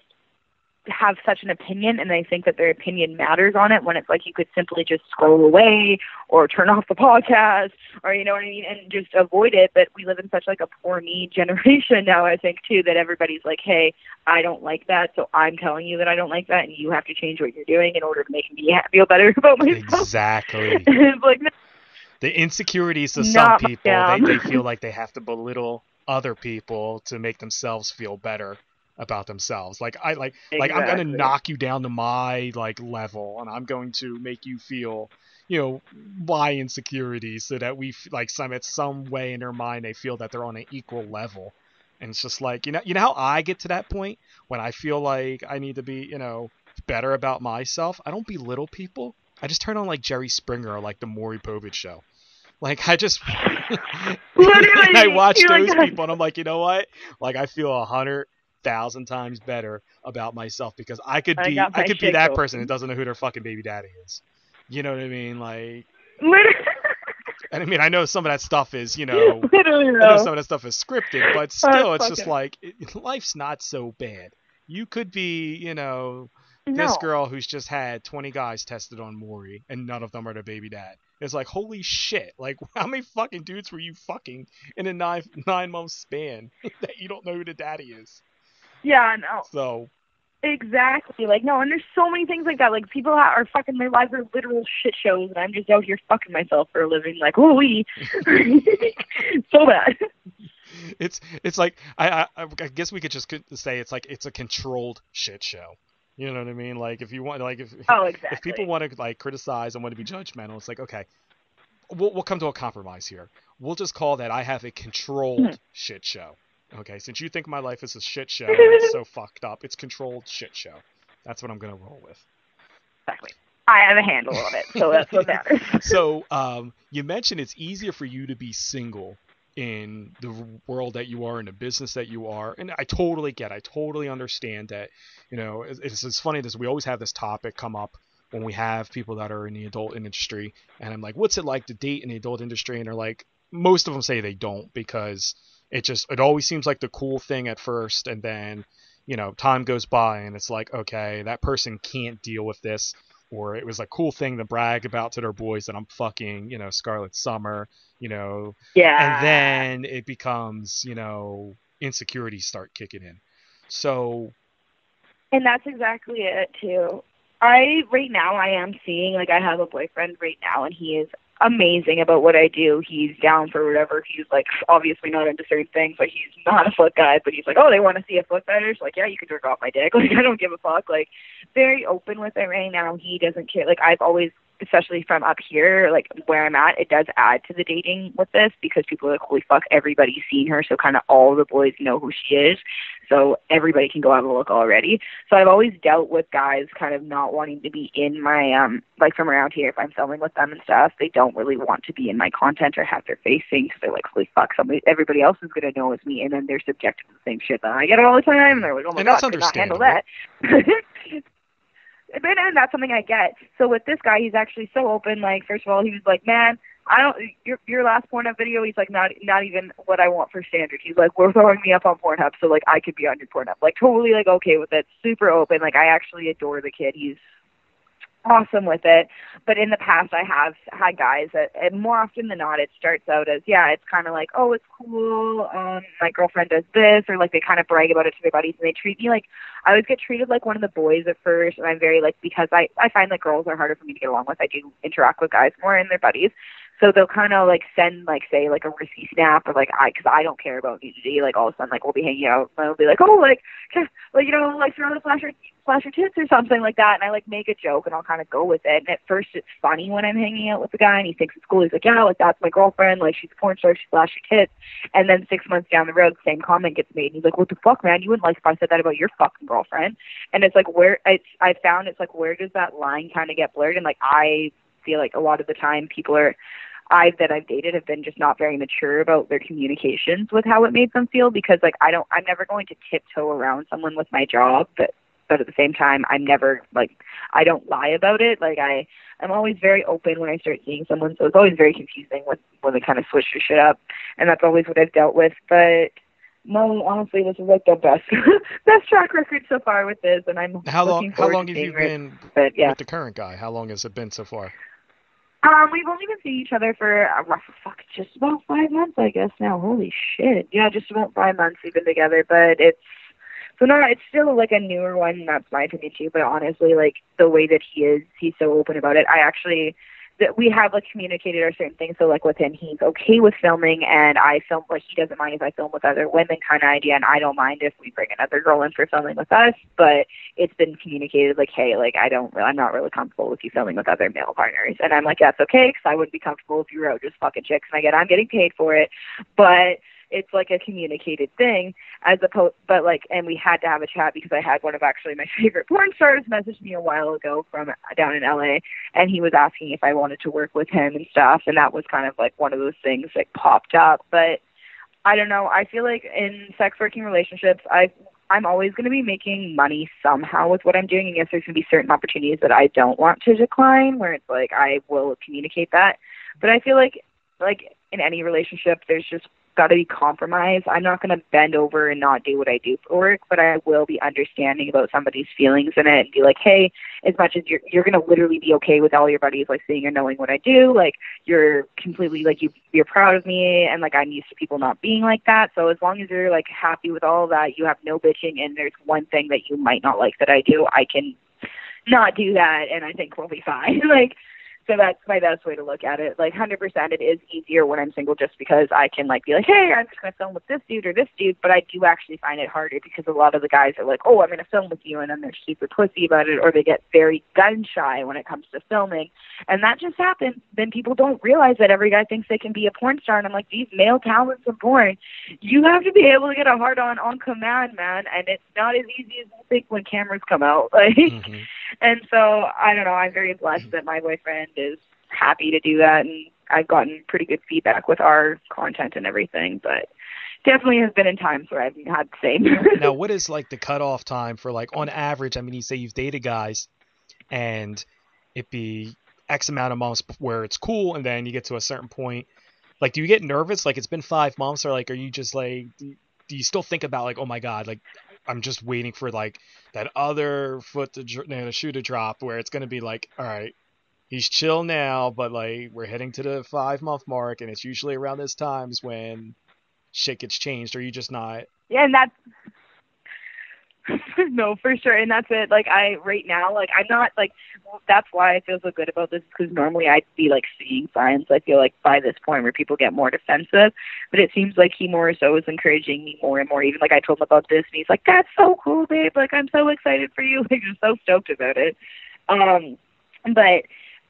have such an opinion and they think that their opinion matters on it when it's like you could simply just scroll away or turn off the podcast or you know what I mean and just avoid it. But we live in such like a poor me *laughs* generation now I think too that everybody's like hey I don't like that so I'm telling you that I don't like that and you have to change what you're doing in order to make me feel better *laughs* about myself. Exactly. *laughs* it's like no, the insecurities of some people they, they feel like they have to belittle other people to make themselves feel better about themselves. Like i like like i'm gonna knock you down to my like level and i'm going to make you feel you know my insecurities so that we like some at some way in their mind they feel that they're on an equal level. And it's just like you know you know how i get to that point? When i feel like i need to be you know better about myself? I don't belittle people. I just turn on like jerry springer or like the maury povich show. Like I just, *laughs* Literally, *laughs* I watch you're like those that. people and I'm like, you know what? Like I feel a hundred thousand times better about myself because I could be, got I, could be that person that doesn't know who their fucking baby daddy is. You know what I mean? Like, literally, and I mean, I know some of that stuff is, you know, *laughs* literally I know some of that stuff is scripted, but still, it's just fucking- like it, life's not so bad. You could be, you know, this no. girl who's just had 20 guys tested on Maury, and none of them are the baby dad. It's like, holy shit! Like, *laughs* how many fucking dudes were you fucking in a nine nine month span *laughs* that you don't know who the daddy is? Yeah, no. So, Exactly. Like no, and there's so many things like that. Like people are fucking their lives are literal shit shows, and I'm just out here fucking myself for a living. Like, ooh, *laughs* so bad. *laughs* it's it's like I, I I guess we could just say it's like it's a controlled shit show. You know what I mean? Like if you want, like if Oh, *laughs* exactly. if people want to like criticize and want to be judgmental, it's like okay, we'll we'll come to a compromise here. We'll just call that I have a controlled Mhm. shit show. Okay, since you think my life is a shit show, and it's so *laughs* fucked up. It's controlled shit show. That's what I'm gonna roll with. Exactly. I have a handle on it, so that's what matters. *laughs* so, um, you mentioned it's easier for you to be single in the world that you are in the business that you are and i totally get i totally understand that you know it's, it's, it's funny this we always have this topic come up when we have people that are in the adult industry and i'm like what's it like to date in the adult industry and they're like most of them say they don't because it just it always seems like the cool thing at first and then you know time goes by and it's like okay that person can't deal with this or it was a cool thing to brag about to their boys that I'm fucking, you know, Scarlet Summer, you know. Yeah. And then it becomes, you know, insecurities start kicking in. So And that's exactly it too. I right now I am seeing like I have a boyfriend right now and he is amazing about what I do. He's down for whatever. He's like obviously not into certain things. Like he's not a foot guy, but he's like, oh, they want to see a foot fetish. Like, yeah, you can jerk off my dick. *laughs* Like I don't give a fuck. Like very open with it right now. He doesn't care. Like I've always especially from up here, like where I'm at, it does add to the dating with this because people are like, holy fuck, everybody's seen her. So kind of all the boys know who she is. So everybody can go have a look already. So I've always dealt with guys kind of not wanting to be in my, um, like from around here, if I'm filming with them and stuff, they don't really want to be in my content or have their face seen because they're like, holy fuck, somebody, everybody else is going to know it's me. And then they're subjected to the same shit that I get all the time. And they're like, oh my and god, I cannot handle that. *laughs* and that's something I get. So with this guy, he's actually so open. Like, first of all, he was like, "Man, I don't your your last Pornhub video." He's like, "Not not even what I want for standard." He's like, "We're throwing me up on Pornhub, so like I could be on your Pornhub." Like, totally like okay with it. Super open. Like, I actually adore the kid. He's awesome with it. But in the past, I have had guys that, and more often than not, it starts out as, yeah, it's kind of like, oh, it's cool. Um, my girlfriend does this, or like they kind of brag about it to their buddies, and they treat me like I always get treated like one of the boys at first, and I'm very like because I I find that girls are harder for me to get along with. I do interact with guys more and their buddies. So they'll kind of like send like say like a risky snap or like I because I don't care about nudity. Like all of a sudden like we'll be hanging out and I'll be like oh like like you know like throw the flasher flasher tits or something like that and I like make a joke and I'll kind of go with it. And at first it's funny when I'm hanging out with the guy and he thinks it's cool. He's like yeah like that's my girlfriend like she's a porn star she flashes tits. And then six months down the road the same comment gets made and he's like what the fuck man you wouldn't like if I said that about your fucking girlfriend. And it's like where it's I found it's like where does that line kind of get blurred and like I feel like a lot of the time people are I that I've dated have been just not very mature about their communications with how it made them feel because like I don't I'm never going to tiptoe around someone with my job but but at the same time I'm never like I don't lie about it. Like I I'm always very open when I start seeing someone so it's always very confusing when when they kind of switch your shit up and that's always what I've dealt with. But no, honestly, this is like the best *laughs* best track record so far with this, and I'm how long how long have you it. been But yeah, with the current guy? How long has it been so far? Um, we've only been seeing each other for a rough fuck just about five months, I guess now. Holy shit. Yeah, just about five months we've been together, but it's so no, it's still like a newer one, that's my opinion too, but honestly, like the way that he is, he's so open about it. I actually that we have like communicated our certain things. So like with him, he's okay with filming, and I film like he doesn't mind if I film with other women, kind of idea, and I don't mind if we bring another girl in for filming with us. But it's been communicated like, hey, like I don't, I'm not really comfortable with you filming with other male partners, and I'm like, that's okay, because I wouldn't be comfortable if you out just fucking chicks, and I get, I'm getting paid for it, but it's like a communicated thing as opposed but like and we had to have a chat because I had one of actually my *laughs* favorite porn stars message me a while ago from uh, down in LA and he was asking if I wanted to work with him and stuff and that was kind of like one of those things that popped up but I don't know I feel like in sex working relationships I I'm always going to be making money somehow with what I'm doing and yes there's going to be certain opportunities that I don't want to decline where it's like I will communicate that but I feel like like in any relationship there's just got to be compromise. I'm not going to bend over and not do what I do for work, but I will be understanding about somebody's feelings in it and be like, hey, as much as you're you're going to literally be okay with all your buddies like seeing and knowing what I do, like you're completely like you you're proud of me and like I'm used to people not being like that. So as long as you're like happy with all that, you have no bitching and there's one thing that you might not like that I do, I can not do that and I think we'll be fine. *laughs* like So that's my best way to look at it. Like 100%, it is easier when I'm single just because I can like be like, hey, I'm just gonna film with this dude or this dude. But I do actually find it harder because a lot of the guys are like, oh, I'm gonna film with you, and then they're super pussy about it, or they get very gun shy when it comes to filming, and that just happens. Then people don't realize that every guy thinks they can be a porn star, and I'm like, these male talents are porn, you have to be able to get a hard on on command, man, and it's not as easy as you think when cameras come out. *laughs* Like, mm-hmm. and so I don't know. I'm very blessed that my boyfriend is happy to do that, and I've gotten pretty good feedback with our content and everything. But definitely has been in times where I've had the same. *laughs* now, what is like the cutoff time for like on average? I mean, you say you've dated guys, and it be X amount of months where it's cool, and then you get to a certain point. Like, do you get nervous? Like, it's been five months, or like, are you just like, do you still think about like, oh my god, like, I'm just waiting for like that other foot to you know, shoe to drop where it's gonna be like, all right, he's chill now, but like we're heading to the five month mark, and it's usually around this times when shit gets changed. Are you just not? Yeah, and that's *laughs* no, for sure, and that's it. Like I right now, like I'm not like that's why I feel so good about this because normally I'd be like seeing signs. I feel like by this point where people get more defensive, but it seems like he more so is encouraging me more and more. Even like I told him about this, and he's like, "That's so cool, babe! Like I'm so excited for you. *laughs* Like just so stoked about it." Um, but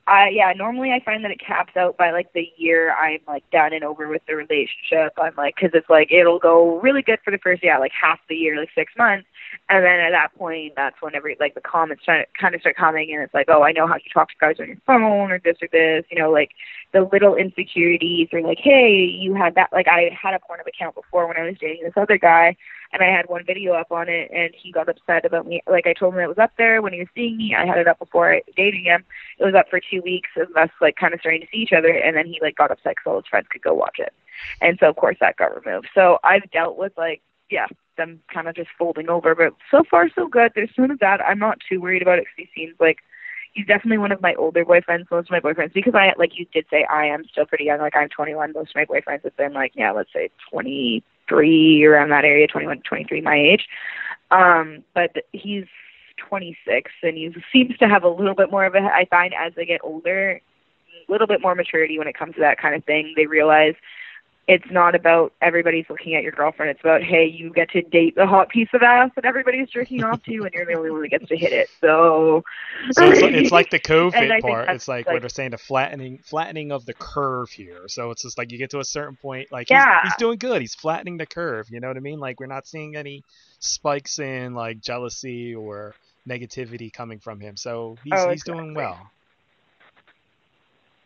I yeah, normally I find that it caps out by like the year I'm like done and over with the relationship. I'm like, because it's like it'll go really good for the first yeah, like half the year, like six months, and then at that point, that's when every like the comments try kind of start coming, and it's like, oh, I know how you talk to guys on your phone or this or this, you know, like the little insecurities or like, hey, you had that. Like I had a porn account before when I was dating this other guy, and I had one video up on it, and he got upset about me. Like I told him it was up there when he was seeing me. I had it up before dating him. It was up for two weeks of us like kind of starting to see each other, and then he like got upset because all his friends could go watch it, and so of course that got removed. So I've dealt with like yeah them kind of just folding over, but so far so good. There's none of that. I'm not too worried about it because he seems like he's definitely one of my older boyfriends. Most of my boyfriends, because I like you did say, I am still pretty young. Like I'm 21. Most of my boyfriends have been like, yeah, let's say 23 around that area, 21, 23, my age. Um, but he's 26 and he seems to have a little bit more of a. I find as they get older, a little bit more maturity when it comes to that kind of thing. They realize it's not about everybody's looking at your girlfriend. It's about hey, you get to date the hot piece of ass that everybody's jerking off to, and you're the only one that gets to hit it. So, so it's, like, it's like the *laughs* COVID part. It's like, like what they're saying, the flattening flattening of the curve here. So it's just like you get to a certain point, like yeah. he's, he's doing good. He's flattening the curve. You know what I mean? Like we're not seeing any spikes in like jealousy or negativity coming from him. So he's oh, he's exactly. doing well.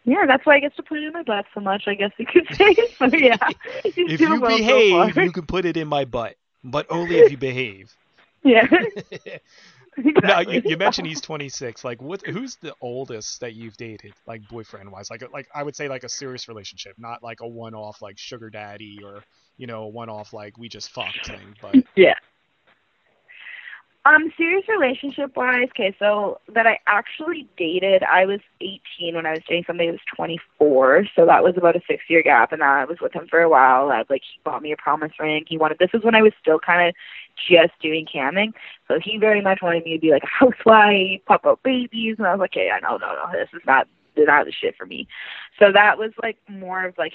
Yeah, that's why I get to put it in my butt so much. I guess you could *laughs* say. So yeah, *laughs* if you well behave, so you can put it in my butt, but only if you behave. *laughs* Yeah. exactly. Now you, you, mentioned he's 26. Like, what? Who's the oldest that you've dated, like boyfriend wise? Like, like I would say like a serious relationship, not like a one-off like sugar daddy or you know one-off like we just fucked thing. But yeah. Um, serious relationship wise, okay, so that I actually dated, I was 18 when I was dating somebody who was 24, so that was about a six year gap, and I was with him for a while. I, like, he bought me a promise ring. He wanted, this was when I was still kind of just doing camming, so he very much wanted me to be like a housewife, pop out babies, and I was like, hey, I know, no, no, this is not, not the shit for me. So that was like more of like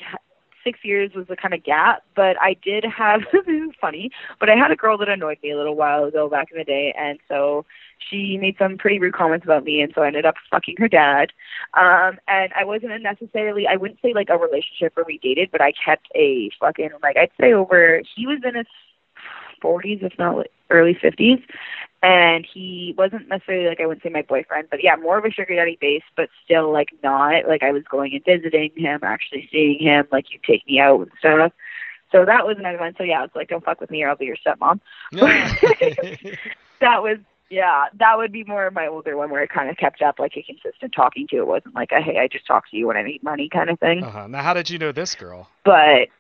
six years was the kind of gap, but I did have *laughs* funny, but I had a girl that annoyed me a little while ago back in the day, and so she made some pretty rude comments about me, and so I ended up fucking her dad. Um, and I wasn't necessarily, I wouldn't say like a relationship where we dated, but I kept a fucking like I'd say over. He was in his 40s, if not early 50s, and he wasn't necessarily like I wouldn't say my boyfriend, but yeah, more of a sugar daddy base, but still like not like I was going and visiting him, actually seeing him, like you take me out and stuff. So that was another one. So yeah, it's like don't fuck with me or I'll be your stepmom. *laughs* that was yeah, that would be more of my older one where I kind of kept up like a consistent talking to. It wasn't like a hey, I just talk to you when I need money kind of thing. Uh-huh. Now, how did you know this girl? But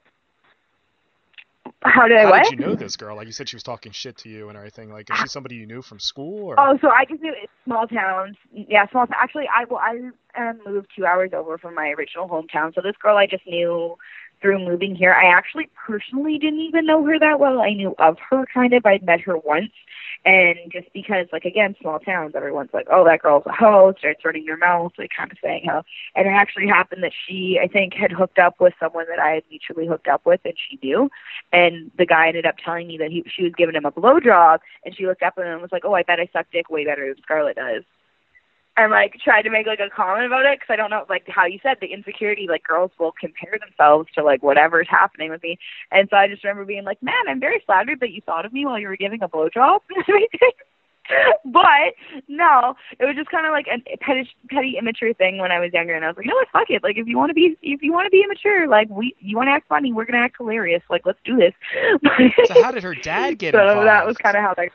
how did I How what? did you know this girl? Like you said, she was talking shit to you and everything. Like, is she somebody you knew from school? Or? Oh, so I just knew small towns. Yeah, small. Actually, I well, I um, moved two hours over from my original hometown. So this girl I just knew through moving here. I actually personally didn't even know her that well. I knew of her kind of. I'd met her once. And just because, like, again, small towns, everyone's like, oh, that girl's a hoe, starts running their mouth, like, kind of saying how. And it actually happened that she, I think, had hooked up with someone that I had mutually hooked up with, and she knew. And the guy ended up telling me that he, she was giving him a blowjob, and she looked up at him and was like, oh, I bet I suck dick way better than Scarlett does and like tried to make like a comment about it because I don't know like how you said the insecurity like girls will compare themselves to like whatever's happening with me. And so I just remember being like man I'm very flattered that you thought of me while you were giving a blowjob. *laughs* But no it was just kind of like a petty petty immature thing when I was younger and I was like you know what? Fuck it. Like if you want to be if you want to be immature like we you want to act funny we're gonna act hilarious. Like let's do this. So how did her dad *laughs* get so involved? that was kind of how that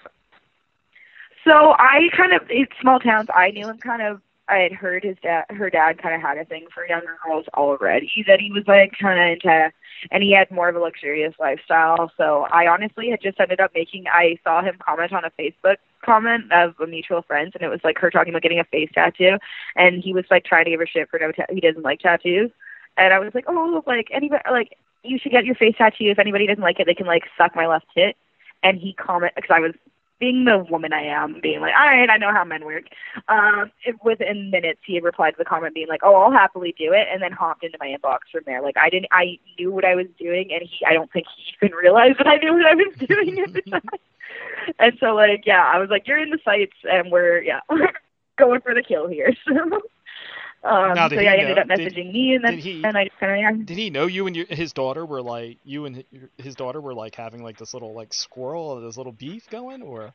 so I kind of in small towns. I knew him kind of. I had heard his dad, her dad, kind of had a thing for younger girls already. That he was like kind of into, and he had more of a luxurious lifestyle. So I honestly had just ended up making. I saw him comment on a Facebook comment of a mutual friend, and it was like her talking about getting a face tattoo, and he was like trying to give her shit for no. Ta- he doesn't like tattoos, and I was like, oh, like anybody, like you should get your face tattoo. If anybody doesn't like it, they can like suck my left tit. And he comment because I was being the woman I am, being like, all right, I know how men work. Um, it, within minutes, he replied to the comment being like, oh, I'll happily do it, and then hopped into my inbox from there. Like I didn't, I knew what I was doing, and he, I don't think he even realized that I knew what I was doing at the time. and so, like, yeah, I was like, you're in the sights, and we're yeah, *laughs* going for the kill here. *laughs* So. Um, Now, so did yeah, he he ended know- up did- messaging me, and then he- and I just kind of yeah. Did he know you and your, his daughter were like you and his daughter were like having like this little like squirrel this little beef going or?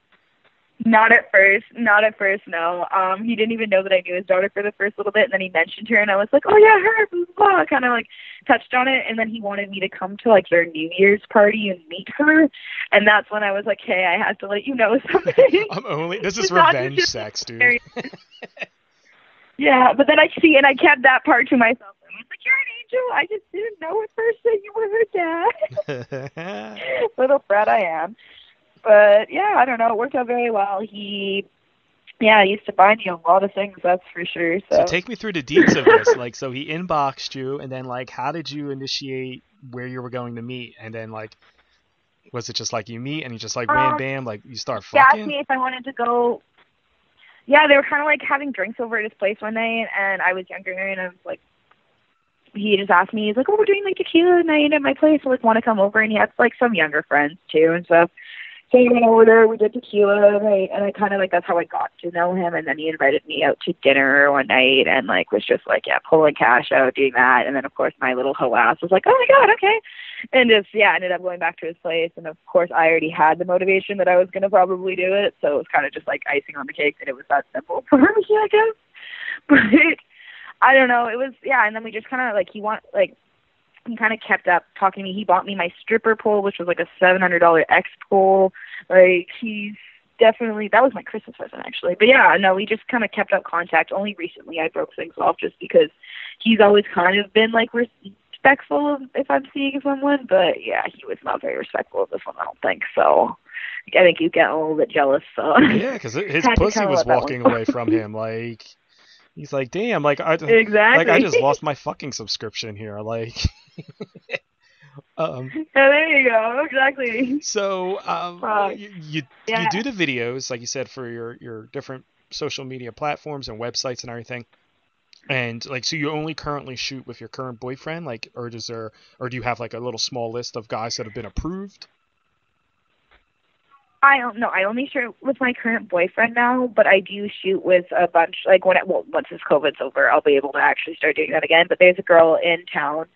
Not at first. Not at first, no. Um, he didn't even know that I knew his daughter for the first little bit, and then he mentioned her, and I was like, oh yeah, her, blah, blah, blah. kind of like touched on it, and then he wanted me to come to like their New Year's party and meet her, and that's when I was like, hey, I have to let you know *laughs* something. I'm only. This *laughs* is revenge sex, dude. *laughs* yeah, but then I see, and I kept that part to myself. I was like, you're an angel. I just didn't know at first that you were her dad. *laughs* *laughs* little brat I am. But yeah, I don't know. It worked out very well. He, yeah, he used to buy me a lot of things. That's for sure. So, so take me through the deets of this. Like, so he inboxed you, and then like, how did you initiate where you were going to meet? And then like, was it just like you meet and you just like wham Um, bam, like you start he asked me if I wanted to go. Yeah, they were kind of like having drinks over at his place one night, and I was younger, and I was like, he just asked me, he's like, oh, we're doing like tequila night at my place. I like want to come over, and he had like some younger friends too and stuff. So he went over there, we did tequila, right? And I kind of like that's how I got to know him. And then he invited me out to dinner one night, and like was just like, yeah, pulling cash out, doing that. And then of course my little hoe ass was like, oh my god, okay. And just yeah, ended up going back to his place. And of course I already had the motivation that I was gonna probably do it, so it was kind of just like icing on the cake that it was that simple for *laughs* me, I guess. *laughs* But I don't know, it was yeah. And then we just kind of like he want like he kind of kept up talking to me. He bought me my stripper pole, which was like a seven hundred dollar X pole. Like he's definitely that was my Christmas present actually. But yeah, no, we just kind of kept up contact. Only recently I broke things off just because he's always kind of been like respectful of if I'm seeing someone. But yeah, he was not very respectful of this one. I don't think so. I think you get a little bit jealous. So Yeah, because his *laughs* pussy was let that one walking away from him. Like, he's like, damn, like I exactly. like I just lost my fucking subscription here. Like, *laughs* um, Yeah, there you go. Exactly. so um, Fuck. you you, Yeah. you do the videos like you said for your your different social media platforms and websites and everything. And like, so you only currently shoot with your current boyfriend, like, or does there, or do you have like a little small list of guys that have been approved? I don't know. I only shoot with my current boyfriend now, but I do shoot with a bunch. Like when it, well, once this COVID's over, I'll be able to actually start doing that again. But there's a girl in town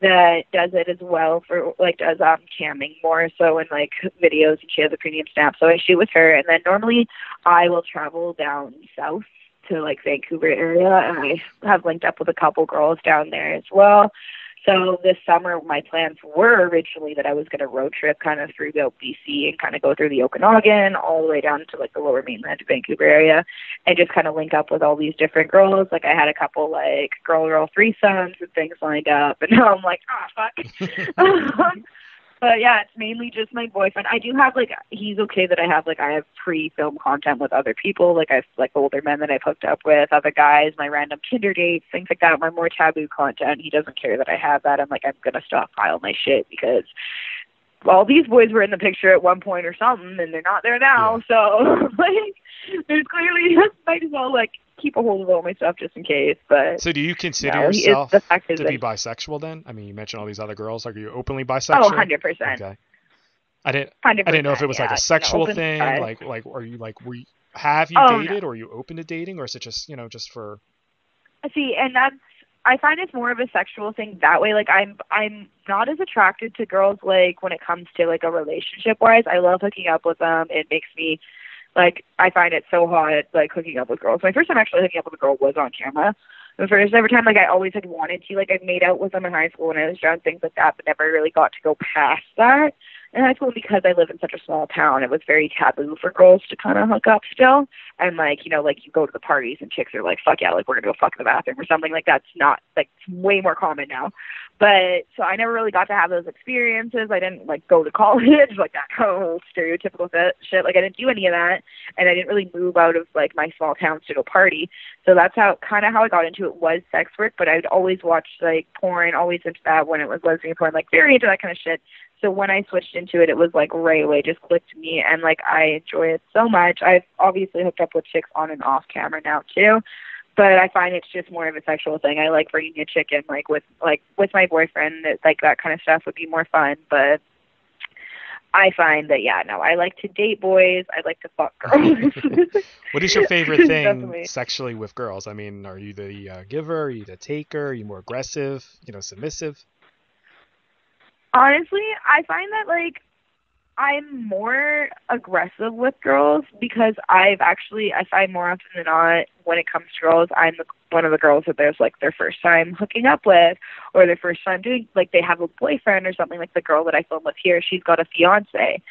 that does it as well for like does um camming more so in like videos, and she has a premium snap. So I shoot with her, and then normally I will travel down south to like Vancouver area, and I have linked up with a couple girls down there as well. So this summer, my plans were originally that I was going to road trip kind of through the BC and kind of go through the Okanagan all the way down to like the lower mainland Vancouver area and just kind of link up with all these different girls. Like I had a couple like girl girl threesomes and things lined up, *laughs* and now I'm like, ah, fuck. *laughs* but yeah, it's mainly just my boyfriend. I do have like he's okay that I have like I have pre-film content with other people, like I've like older men that I've hooked up with, other guys, my random Tinder dates, things like that. My more taboo content. He doesn't care that I have that. I'm like I'm gonna stockpile my shit because all these boys were in the picture at one point or something, and they're not there now. Yeah. So *laughs* like, there's clearly *laughs* might as well like keep a hold of all my stuff just in case. But so, do you consider no, yourself to be bisexual? Then, I mean, you mentioned all these other girls. Like, are you openly bisexual? Oh, 100 percent. Okay. I didn't. I didn't know if it was yeah, like a sexual thing. Side. Like, like, are you like, were you, have you oh, dated, no. or are you open to dating, or is it just, you know, just for? See, and that's I find it's more of a sexual thing that way. Like I'm I'm not as attracted to girls like when it comes to like a relationship wise. I love hooking up with them. It makes me like I find it so hot like hooking up with girls. My first time actually hooking up with a girl was on camera. The first every time like I always had wanted to like I've made out with them in high school when I was young, things like that, but never really got to go past that in high school because I live in such a small town, it was very taboo for girls to kind of hook up still. And like, you know, like you go to the parties and chicks are like, fuck yeah, like we're gonna go fuck in the bathroom or something like that's not like way more common now. But so I never really got to have those experiences. I didn't like go to *laughs* college like that whole stereotypical shit. Like I didn't do any of that, and I didn't really move out of like my small town to go party. So that's how kind of how I got into it was sex work. But I'd always watch like porn, always into that when it was lesbian porn, like very into that kind of shit. So when I switched into it, it was like right away, just clicked me, and like I enjoy it so much. I've obviously hooked up with chicks on and off camera now too, but I find it's just more of a sexual thing. I like bringing a chick in, like with like with my boyfriend, that like that kind of stuff would be more fun. But I find that yeah, no, I like to date boys. I like to fuck *laughs* girls. *laughs* what is your favorite *laughs* thing sexually with girls? I mean, are you the uh, giver? Are you the taker? Are you more aggressive? You know, submissive? Honestly, I find that like I'm more aggressive with girls because I've actually I find more often than not when it comes to girls I'm the, one of the girls that there's like their first time hooking up with or their first time doing like they have a boyfriend or something like the girl that I film with here she's got a fiance.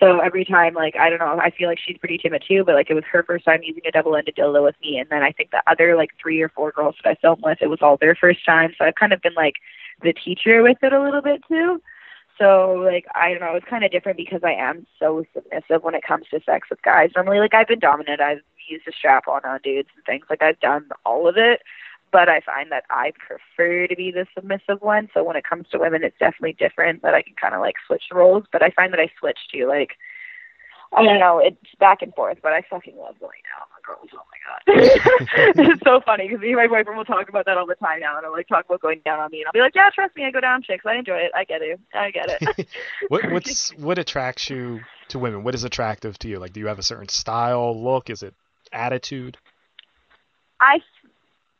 So every time like I don't know I feel like she's pretty timid too but like it was her first time using a double ended dildo with me and then I think the other like three or four girls that I filmed with it was all their first time. So I've kind of been like the teacher with it a little bit too. So like I don't know, it's kind of different because I am so submissive when it comes to sex with guys. Normally, like I've been dominant. I've used a strap on on dudes and things like I've done all of it. But I find that I prefer to be the submissive one. So when it comes to women, it's definitely different. That I can kind of like switch roles. But I find that I switch to like I don't know, it's back and forth. But I fucking love going out on girls. Oh my god, *laughs* it's so funny because me and my boyfriend will talk about that all the time now, and I'll like talk about going down on me, and I'll be like, yeah, trust me, I go down chicks. I enjoy it. I get it. I get it. *laughs* what *laughs* what's what attracts you to women? What is attractive to you? Like, do you have a certain style, look? Is it attitude? I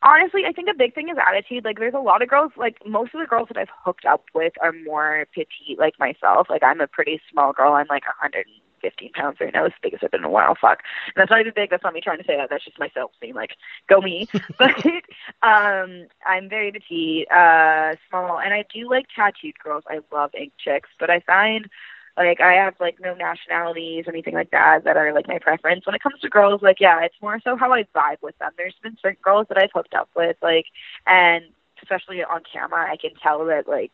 honestly, I think a big thing is attitude. Like, there's a lot of girls, like, most of the girls that I've hooked up with are more petite, like myself. Like, I'm a pretty small girl. I'm like 100 15 pounds right now, as big as I've been in a while. Fuck. And that's not even big. That's not me trying to say that. That's just myself being like, go me. *laughs* but um, I'm very petite, uh, small, and I do like tattooed girls. I love ink chicks, but I find like I have like no nationalities, or anything like that that are like my preference. When it comes to girls, like yeah, it's more so how I vibe with them. There's been certain girls that I've hooked up with, like, and especially on camera, I can tell that like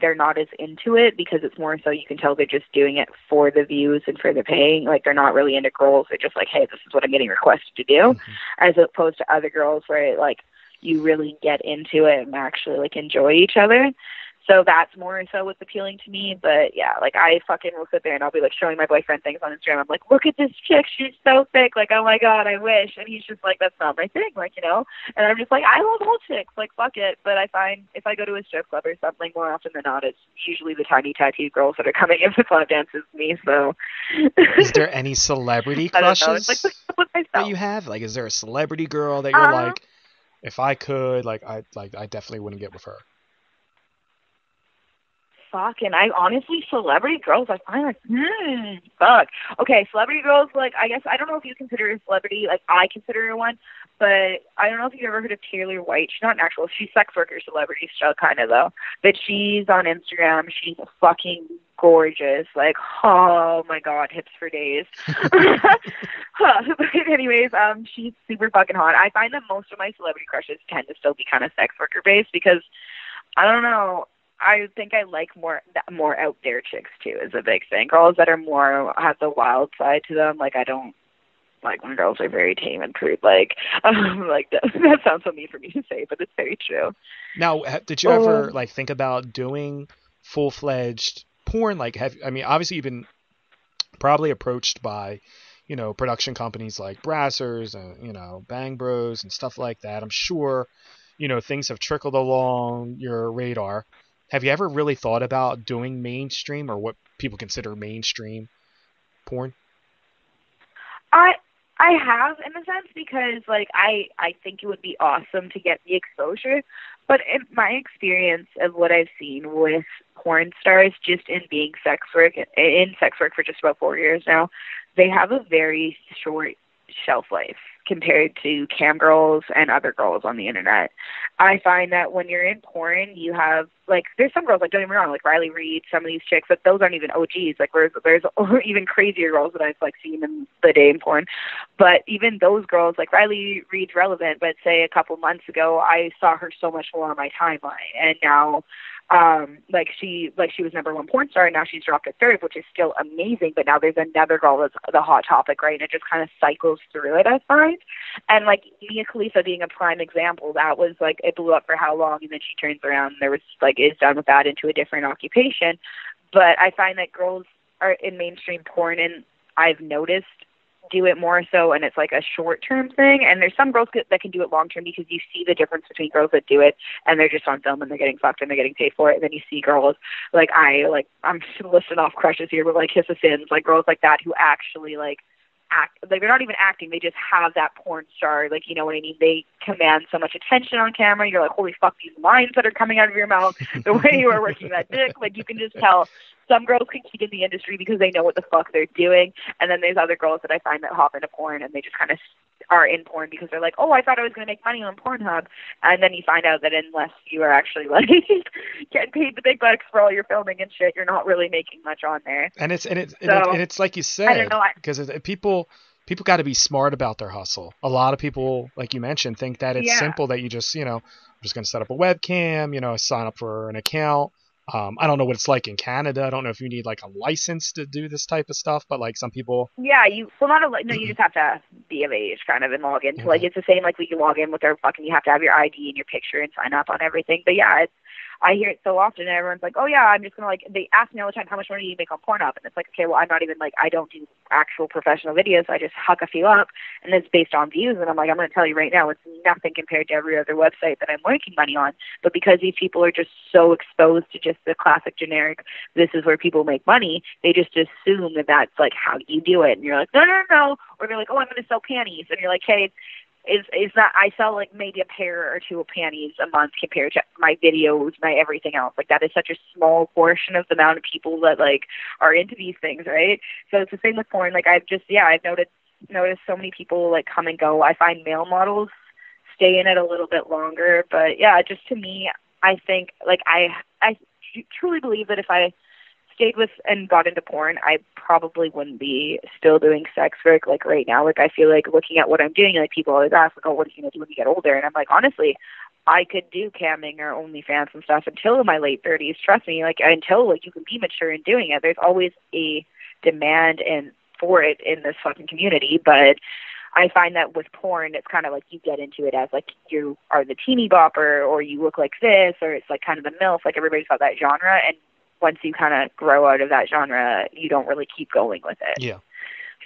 they're not as into it because it's more so you can tell they're just doing it for the views and for the paying. Like they're not really into girls. They're just like, hey, this is what I'm getting requested to do, mm-hmm. as opposed to other girls where like you really get into it and actually like enjoy each other. So that's more so what's appealing to me. But yeah, like I fucking will sit there and I'll be like showing my boyfriend things on Instagram. I'm like, look at this chick, she's so thick. Like, oh my god, I wish. And he's just like, that's not my thing. Like, you know. And I'm just like, I love all chicks. Like, fuck it. But I find if I go to a strip club or something, more often than not, it's usually the tiny tattooed girls that are coming in to club dances with me. So. is there any *laughs* celebrity crushes like, that you have? Like, is there a celebrity girl that you're um, like, if I could, like, I like, I definitely wouldn't get with her fuck. And I honestly, celebrity girls, I find like, hmm, fuck. Okay, celebrity girls, like, I guess, I don't know if you consider a celebrity, like, I consider her one, but I don't know if you've ever heard of Taylor White. She's not an actual, she's sex worker celebrity still, kind of, though. But she's on Instagram. She's fucking gorgeous. Like, oh my god, hips for days. *laughs* *laughs* But anyways, um, she's super fucking hot. I find that most of my celebrity crushes tend to still be kind of sex worker based because I don't know I think I like more more out there chicks too is a big thing. Girls that are more have the wild side to them. Like I don't like when girls are very tame and prude. Like *laughs* um, like that, *laughs* that sounds so mean for me to say, but it's very true. Now, did you ever um, like think about doing full fledged porn? Like, have I mean, obviously you've been probably approached by you know production companies like Brazzers and you know Bang Bros and stuff like that. I'm sure you know things have trickled along your radar. Have you ever really thought about doing mainstream or what people consider mainstream porn? I I have in a sense because like I I think it would be awesome to get the exposure, but in my experience of what I've seen with porn stars just in being sex work in sex work for just about 4 years now, they have a very short shelf life compared to cam girls and other girls on the internet. I find that when you're in porn, you have like there's some girls like don't get me wrong, like Riley Reid, some of these chicks, but those aren't even OGs. Like there's there's *laughs* even crazier girls that I've like seen in the day in porn. But even those girls, like Riley Reid's relevant, but say a couple months ago I saw her so much more on my timeline and now um like she like she was number one porn star and now she's dropped to third which is still amazing but now there's another girl that's the hot topic right and it just kind of cycles through it i find and like mia khalifa being a prime example that was like it blew up for how long and then she turns around and there was like is done with that into a different occupation. But i find that girls are in mainstream porn and i've noticed do it more so and it's like a short term thing. And there's some girls that can do it long term because you see the difference between girls that do it and they're just on film and they're getting fucked and they're getting paid for it. And then you see girls like I like I'm *laughs* listing off crushes here but like Kissa Sins like girls like that who actually like act like they're not even acting they just have that porn star like you know what i mean? They command so much attention on camera you're like holy fuck these lines that are coming out of your mouth *laughs* the way you are working that dick like you can just tell some girls can keep in the industry because they know what the fuck they're doing, and then there's other girls that I find that hop into porn and they just kind of are in porn because they're like, oh, I thought I was going to make money on Pornhub, and then you find out that unless you are actually *laughs* like getting paid the big bucks for all your filming and shit, you're not really making much on there. And it's and it's so, and, it, and it's like you said, because people people got to be smart about their hustle. A lot of people, like you mentioned, think that it's yeah. simple that you just you know I'm just going to set up a webcam, you know, sign up for an account um, I don't know what it's like in Canada. I don't know if you need like a license to do this type of stuff, but like some people. Yeah, you well not a no. You just have to be of age, kind of, and log in. Mm-hmm. Like it's the same like we can log in with our fucking. You have to have your ID and your picture and sign up on everything. But yeah, it's I hear it so often, and everyone's like, "Oh yeah, I'm just gonna like." They ask me all the time, "How much money do you make on Pornhub?" And it's like, okay, well, I'm not even like I don't do actual professional videos. I just hook a few up, and it's based on views. And I'm like, I'm gonna tell you right now, it's nothing compared to every other website that I'm making money on. But because these people are just so exposed to just the classic generic, this is where people make money. They just assume that that's like how you do it, and you're like, no, no, no. Or they're like, oh, I'm gonna sell panties, and you're like, hey, is is that I sell like maybe a pair or two of panties a month compared to my videos, my everything else. Like that is such a small portion of the amount of people that like are into these things, right? So it's the same with porn. Like I've just yeah, I've noticed noticed so many people like come and go. I find male models stay in it a little bit longer, but yeah, just to me, I think like I I truly believe that if I stayed with and got into porn, I probably wouldn't be still doing sex work like right now. Like I feel like looking at what I'm doing, like people always ask, like, "Oh, what are you gonna do when you get older?" And I'm like, honestly, I could do camming or OnlyFans and stuff until my late 30s. Trust me, like until like you can be mature in doing it. There's always a demand and for it in this fucking community, but I find that with porn, it's kind of like you get into it as like you are the teeny bopper, or you look like this, or it's like kind of the milf. Like everybody's got that genre, and once you kind of grow out of that genre, you don't really keep going with it. Yeah.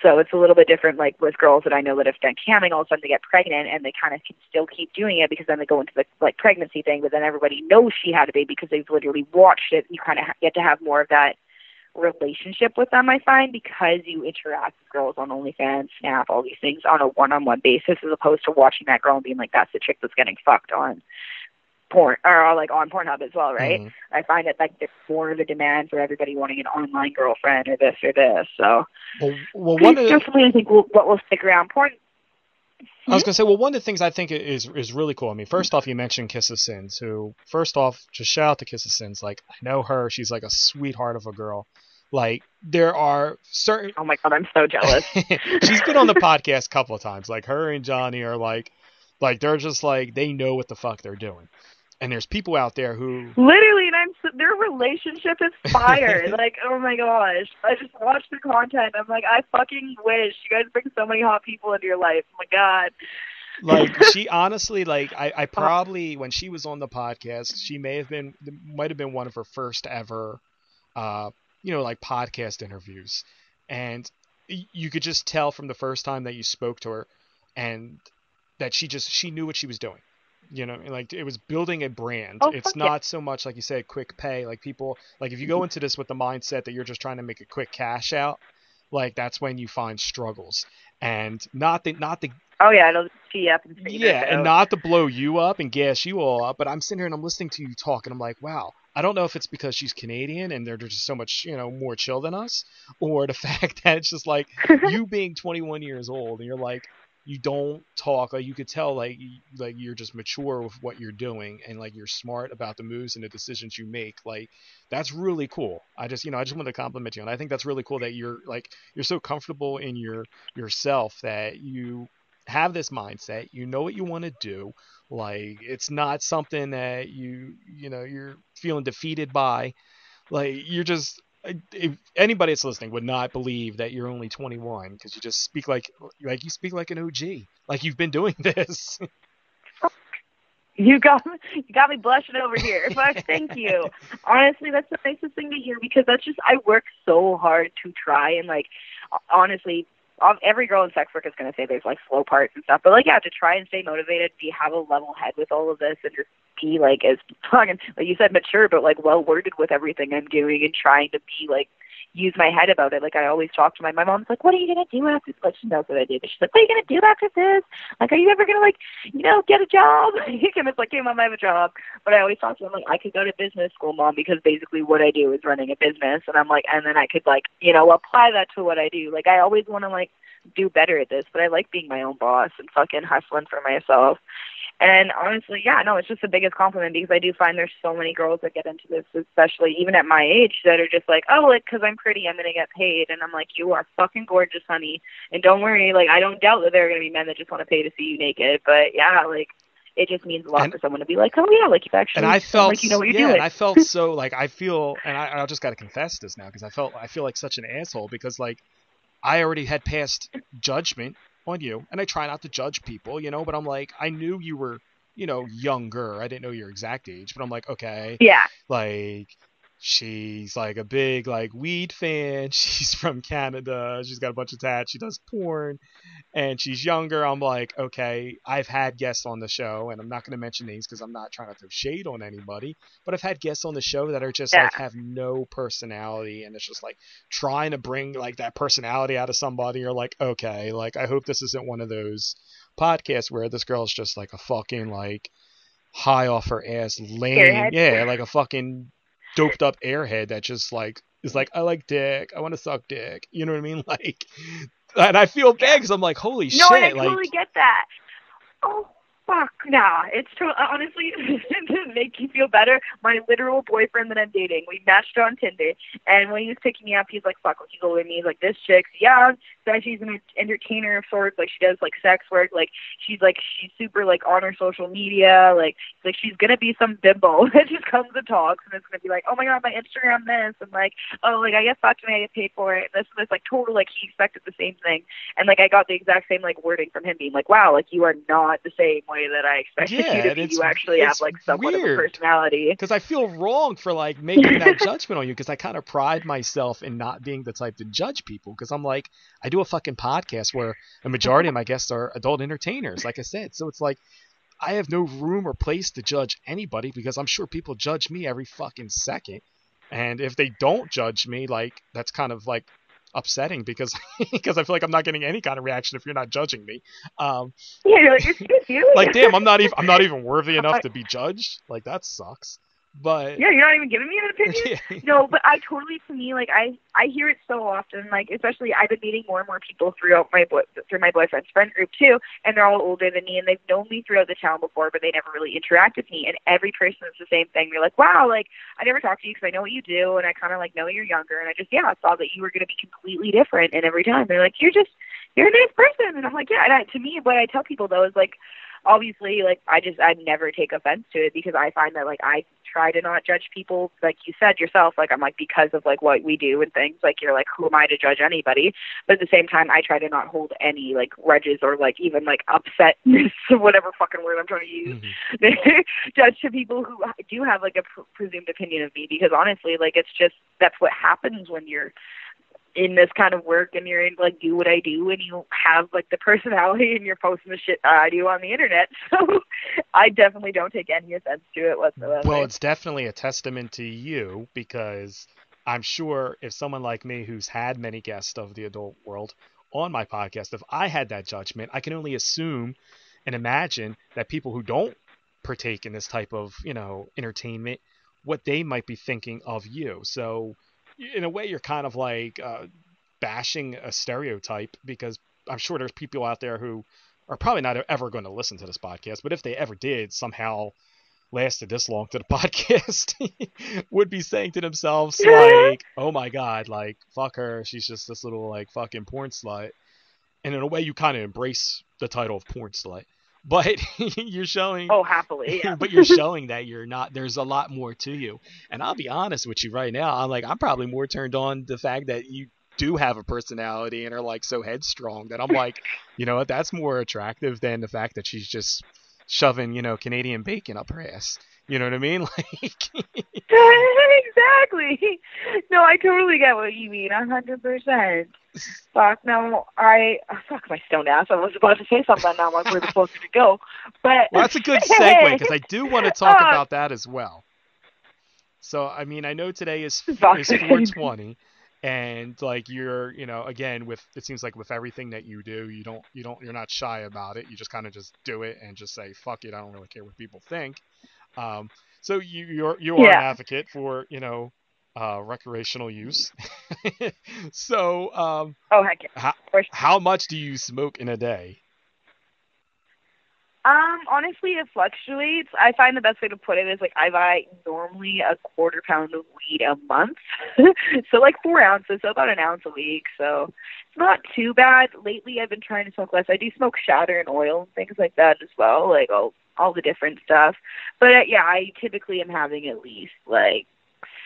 So it's a little bit different, like with girls that I know that have done camming, all of a sudden they get pregnant and they kind of can still keep doing it because then they go into the like pregnancy thing, but then everybody knows she had a baby because they've literally watched it. You kind of get to have more of that relationship with them, I find, because you interact with girls on OnlyFans, Snap, all these things on a one-on-one basis, as opposed to watching that girl and being like, "That's the chick that's getting fucked on." Porn or like on Pornhub as well, right? Mm-hmm. I find that like there's more of a demand for everybody wanting an online girlfriend or this or this. So well, well one definitely I think we'll, what will stick around. Porn. I was gonna say, well, one of the things I think is is really cool. I mean, first off, you mentioned Kissa Sins, who, first off, just shout out to Kissa Sins. Like, I know her; she's like a sweetheart of a girl. Like, there are certain. Oh my god, I'm so jealous. *laughs* she's been on the podcast a couple of times. Like, her and Johnny are like, like they're just like they know what the fuck they're doing and there's people out there who literally, and I'm their relationship is fire. *laughs* like, oh my gosh, I just watch the content. I'm like, I fucking wish you guys bring so many hot people into your life. Oh my god. like *laughs* she honestly like I, I probably when she was on the podcast she may have been might have been one of her first ever uh you know like podcast interviews and you could just tell from the first time that you spoke to her and that she just she knew what she was doing you know like it was building a brand. Oh, it's not so much like you said quick pay. Like people like if you go mm-hmm. into this with the mindset that you're just trying to make a quick cash out like that's when you find struggles. And not the not the oh yeah it'll tee up and yeah and not to blow you up and gas you all up but i'm sitting here and i'm listening to you talk and i'm like wow i don't know if it's because she's canadian and they're just so much you know more chill than us or the *laughs* fact that it's just like *laughs* you being 21 years old and you're like you don't talk like you could tell like like you're just mature with what you're doing and like you're smart about the moves and the decisions you make like that's really cool. I just you know i just want to compliment you and i think that's really cool that you're like you're so comfortable in your yourself that you have this mindset you know what you want to do like it's not something that you you know you're feeling defeated by. Like you're just if anybody that's listening would not believe that you're only 21 because you just speak like like you speak like an OG, like you've been doing *laughs* this. You got you got me blushing over here. But *laughs* thank you. Honestly, that's the nicest thing to hear because that's just I work so hard to try and like honestly every girl in sex work is going to say there's like slow parts and stuff, but like yeah, to try and stay motivated, be have a level head with all of this, and just be like as *laughs* fucking like you said mature, but like well worded with everything I'm doing and trying to be like use my head about it. Like I always talk to my my mom's like, What are you gonna do after like she knows what I but she's like, What are you gonna do after this? Like, are you ever gonna like, you know, get a job? *laughs* and it's like, Hey mom, I have a job but I always talk to them like I could go to business school, mom, because basically what I do is running a business and I'm like and then I could like, you know, apply that to what I do. Like I always wanna like do better at this, but I like being my own boss and fucking hustling for myself. And honestly, yeah, no, it's just the biggest compliment because I do find there's so many girls that get into this, especially even at my age, that are just like, oh, like, because I'm pretty, I'm going to get paid. And I'm like, you are fucking gorgeous, honey. And don't worry, like, I don't doubt that there are going to be men that just want to pay to see you naked. But yeah, like, it just means a lot and, for someone to be like, oh yeah, like you've actually, and I felt, like you know what you're yeah, doing. and I felt so like I feel, and I, I just got to confess this now because I felt I feel like such an asshole because like I already had passed judgment on you, and I try not to judge people, you know, but I'm like, I knew you were, you know, younger. I didn't know your exact age, but I'm like, okay, yeah, like she's like a big like weed fan. *laughs* She's from Canada. She's got a bunch of tats. She does porn, and she's younger. I'm like, okay, I've had guests on the show, and I'm not going to mention names because I'm not trying to throw shade on anybody. But I've had guests on the show that are just yeah. like have no personality, and it's just like trying to bring like that personality out of somebody. You're like, okay, like I hope this isn't one of those podcasts where this girl's just like a fucking like high off her ass lame, yeah, like a fucking doped up airhead that just like is like, I like dick, I want to suck dick. You know what I mean? *laughs* Like, and I feel bad because I'm like, holy no, shit! No, I like, totally get that. Oh fuck nah. It's to- uh, honestly *laughs* to make you feel better. My literal boyfriend that I'm dating, we matched on Tinder, and when he was picking me up, he's like, "Fuck, he's older than me." He's like, "This chick's young, so she's an entertainer of sorts. Like she does like sex work. Like she's like she's super like on her social media. Like like she's gonna be some bimbo *laughs* that just comes and talks, and it's gonna be like, oh my god, my Instagram this, and like oh like I get fucked and I get paid for it. And this and this like total like he expected the same thing, and like I got the exact same like wording from him being like, wow, like you are not the same way that I expected yeah, you to be. You actually have like somewhat weird. of a personality. Because I feel wrong for like making that judgment on you because I kind of pride myself in not being the type to judge people because I'm like I do a fucking podcast where a majority of my guests are adult entertainers, like I said. So it's like I have no room or place to judge anybody because I'm sure people judge me every fucking second. And if they don't judge me, like that's kind of like upsetting because *laughs* because I feel like I'm not getting any kind of reaction if you're not judging me. Um, yeah, you're like, excuse you. like, damn, I'm not *laughs* even I'm not even worthy enough to be judged. Like that sucks. But yeah, you're not even giving me an *laughs* opinion. Yeah. no, but I totally, to me, like I, I hear it so often. Like especially, I've been meeting more and more people throughout my boy, through my boyfriend's friend group too, and they're all older than me, and they've known me throughout the town before, but they never really interact with me. And every person is the same thing. They're like, wow, like I never talked to you because I know what you do, and I kind of like know you're younger, and I just yeah, I saw that you were going to be completely different. And every time they're like, you're just, you're a nice person, and I'm like, yeah. And I, to me, what I tell people though is like obviously like I just I never take offense to it because I find that like I try to not judge people like you said yourself like I'm like because of like what we do and things like you're like who am I to judge anybody but at the same time I try to not hold any like grudges or like even like upsetness *laughs* or whatever fucking word I'm trying to use mm-hmm. *laughs* judge to people who do have like a pr- presumed opinion of me because honestly like it's just that's what happens when you're in this kind of work and you're in like do what I do and you have like the personality and you're posting the shit I do on the internet. *laughs* So I definitely don't take any offense to it whatsoever. Well, it's definitely a testament to you because I'm sure if someone like me who's had many guests of the adult world on my podcast, if I had that judgment, I can only assume and imagine that people who don't partake in this type of, you know, entertainment, what they might be thinking of you. So in a way, you're kind of like uh, bashing a stereotype because I'm sure there's people out there who are probably not ever going to listen to this podcast, but if they ever did, somehow lasted this long to the *laughs* podcast, *laughs* would be saying to themselves like, "Oh my god, like fuck her, she's just this little like fucking porn slut." And in a way, you kind of embrace the title of porn slut *laughs* but *laughs* you're showing oh happily *laughs* yeah. but you're showing that you're not there's a lot more to you and i'll be honest with you right now i'm like i'm probably more turned on the fact that you do have a personality and are like so headstrong that i'm like you know what that's more attractive than the fact that she's just shoving you know canadian bacon up her ass you know what I mean? Like exactly. No, I totally get what you mean. A hundred percent. Fuck no, I oh, fuck my stone ass. I was about to say something. Now I'm like, where the fuck did it go? But well, that's a good segue because I do want to *laughs* talk uh, about that as well. So I mean, I know today is *laughs* is 420, and like you're, you know, again with it seems like with everything that you do, you don't, you don't, you're not shy about it. You just kind of just do it and just say, fuck it, I don't really care what people think. Um, so you you're you are yeah. an advocate for you know uh, recreational use. *laughs* so um, oh heck yeah. how, how much do you smoke in a day? Um, honestly, it fluctuates. I find the best way to put it is like I buy normally a quarter pound of weed a month, *laughs* so like four ounces, so about an ounce a week. So it's not too bad. Lately, I've been trying to smoke less. I do smoke shatter and oil and things like that as well. Like I'll all the different stuff. But uh, yeah, I typically am having at least like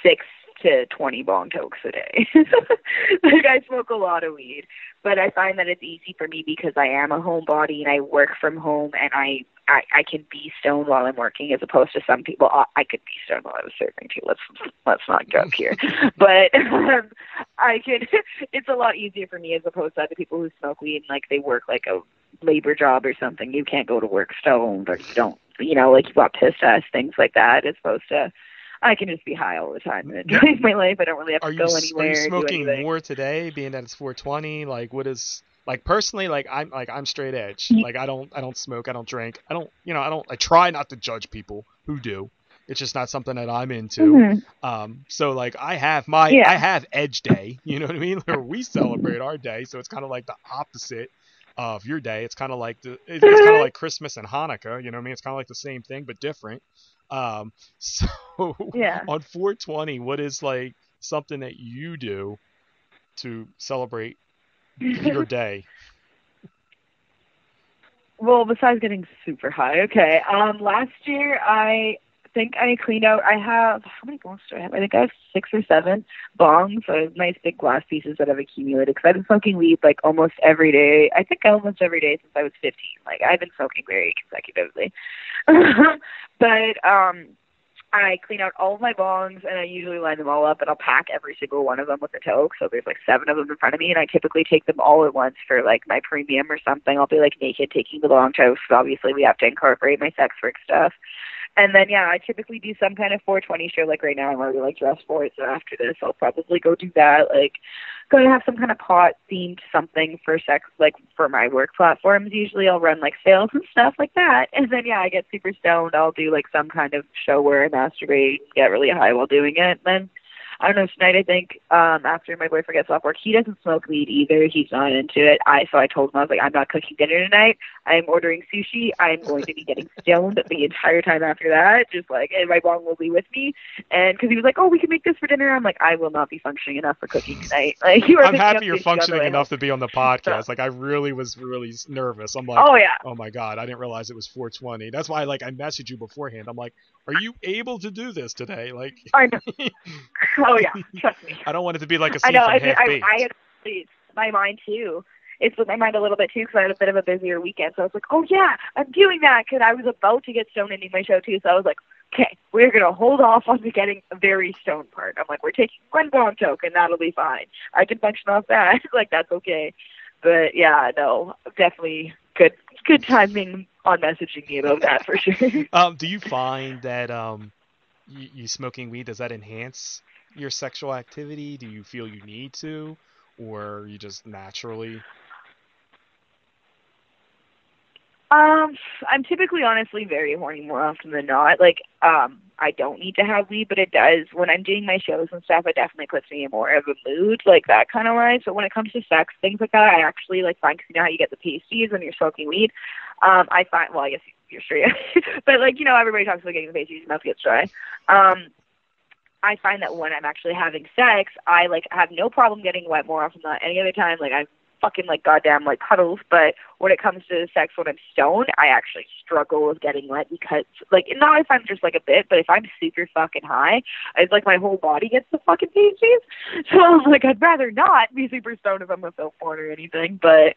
six to 20 bong tokes a day. *laughs* like I smoke a lot of weed, but I find that it's easy for me because I am a homebody and I work from home and I I, I can be stoned while I'm working as opposed to some people. I, I could be stoned while I was serving too. Let's let's not joke here, *laughs* but um, I could. *laughs* It's a lot easier for me as opposed to other people who smoke weed and like they work like a labor job or something. You can't go to work stoned or you don't. You know, like you got piss test things like that. As opposed to I can just be high all the time and enjoy *laughs* my life. I don't really have to are go you, anywhere. Are you smoking more today, being that it's 420? Like, what is like personally? Like, I'm like I'm straight edge. Like, I don't I don't smoke. I don't drink. I don't you know I don't I try not to judge people who do. It's just not something that I'm into. Mm-hmm. Um, so like I have my yeah. I have Edge Day. *laughs* You know what I mean? Where we celebrate our day. So it's kind of like the opposite of your day. It's kind of like the it's, kind of like Christmas and Hanukkah. You know what I mean? It's kind of like the same thing but different. Um, *laughs* so yeah. on 420, what is like something that you do to celebrate your *laughs* day? Well, besides getting super high, okay. Um, last year I think I cleaned out. I have how many bongs do I have? I think I have six or seven bongs, so nice big glass pieces that I've accumulated. Because I've been smoking weed like almost every day. I think almost every day since I was 15. Like I've been smoking very consecutively. *laughs* but um, I clean out all of my bongs and I usually line them all up and I'll pack every single one of them with a toke. So there's like seven of them in front of me and I typically take them all at once for like my premium or something. I'll be like naked taking the bong tokes. Obviously we have to incorporate my sex work stuff. And then yeah, I typically do some kind of 420 show. Like right now, I'm already like dressed for it. So after this, I'll probably go do that. Like, to have some kind of pot themed something for sex, like for my work platforms. Usually, I'll run like sales and stuff like that. *laughs* And then yeah, I get super stoned. I'll do like some kind of show where I masturbate, get really high while doing it. And then I don't know. Tonight, I think um after my boyfriend gets off work, he doesn't smoke weed either. He's not into it. I so I told him I was like, I'm not cooking dinner tonight. I'm ordering sushi. I'm going to be getting stoned the entire time after that. Just like, and my mom will be with me. And because he was like, oh, we can make this for dinner. I'm like, I will not be functioning enough for cooking tonight. *laughs* Like, you are I'm happy you're sushi on the functioning enough home. to be on the *laughs* podcast. Like I really was really nervous. I'm like, Oh yeah. oh my god, I didn't realize it was 420. That's why like I messaged you beforehand. I'm like, are you able to do this today? Like, I know. *laughs* Oh yeah. Trust me. I don't want it to be like a I scene know. from I mean, I, I had my mind too. It's with my mind a little bit too because I had a bit of a busier weekend. So I was like, oh yeah, I'm doing that because I was about to get stoned ending my show too. So I was like, okay, we're gonna hold off on the getting a very stoned part. I'm like, we're taking one bong toke and that'll be fine. I can function off that. *laughs* like that's okay. But yeah, no, definitely good good timing on messaging me about that for sure. *laughs* Um, do you find that um, you, you smoking weed does that enhance your sexual activity? Do you feel you need to, or you just naturally? Um, I'm typically honestly very horny more often than not. Like, um, I don't need to have weed, but it does when I'm doing my shows and stuff. It definitely puts me in more of a mood, like that kind of way. So when it comes to sex, things like that, I actually like find because you know how you get the pasties when you're smoking weed. Um, I find well, I guess you're straight, *laughs* but like you know, everybody talks about getting the pasties, mouth gets dry. Um, I find that when I'm actually having sex, I like have no problem getting wet more often than any other time. Like I'm fucking like goddamn like cuddles, but when it comes to sex when I'm stoned, I actually struggle with getting wet because like not if I'm just like a bit, but if I'm super fucking high, it's like my whole body gets the fucking pasties. *laughs* So I'm like I'd rather not be super stoned if I'm a film porn or anything, but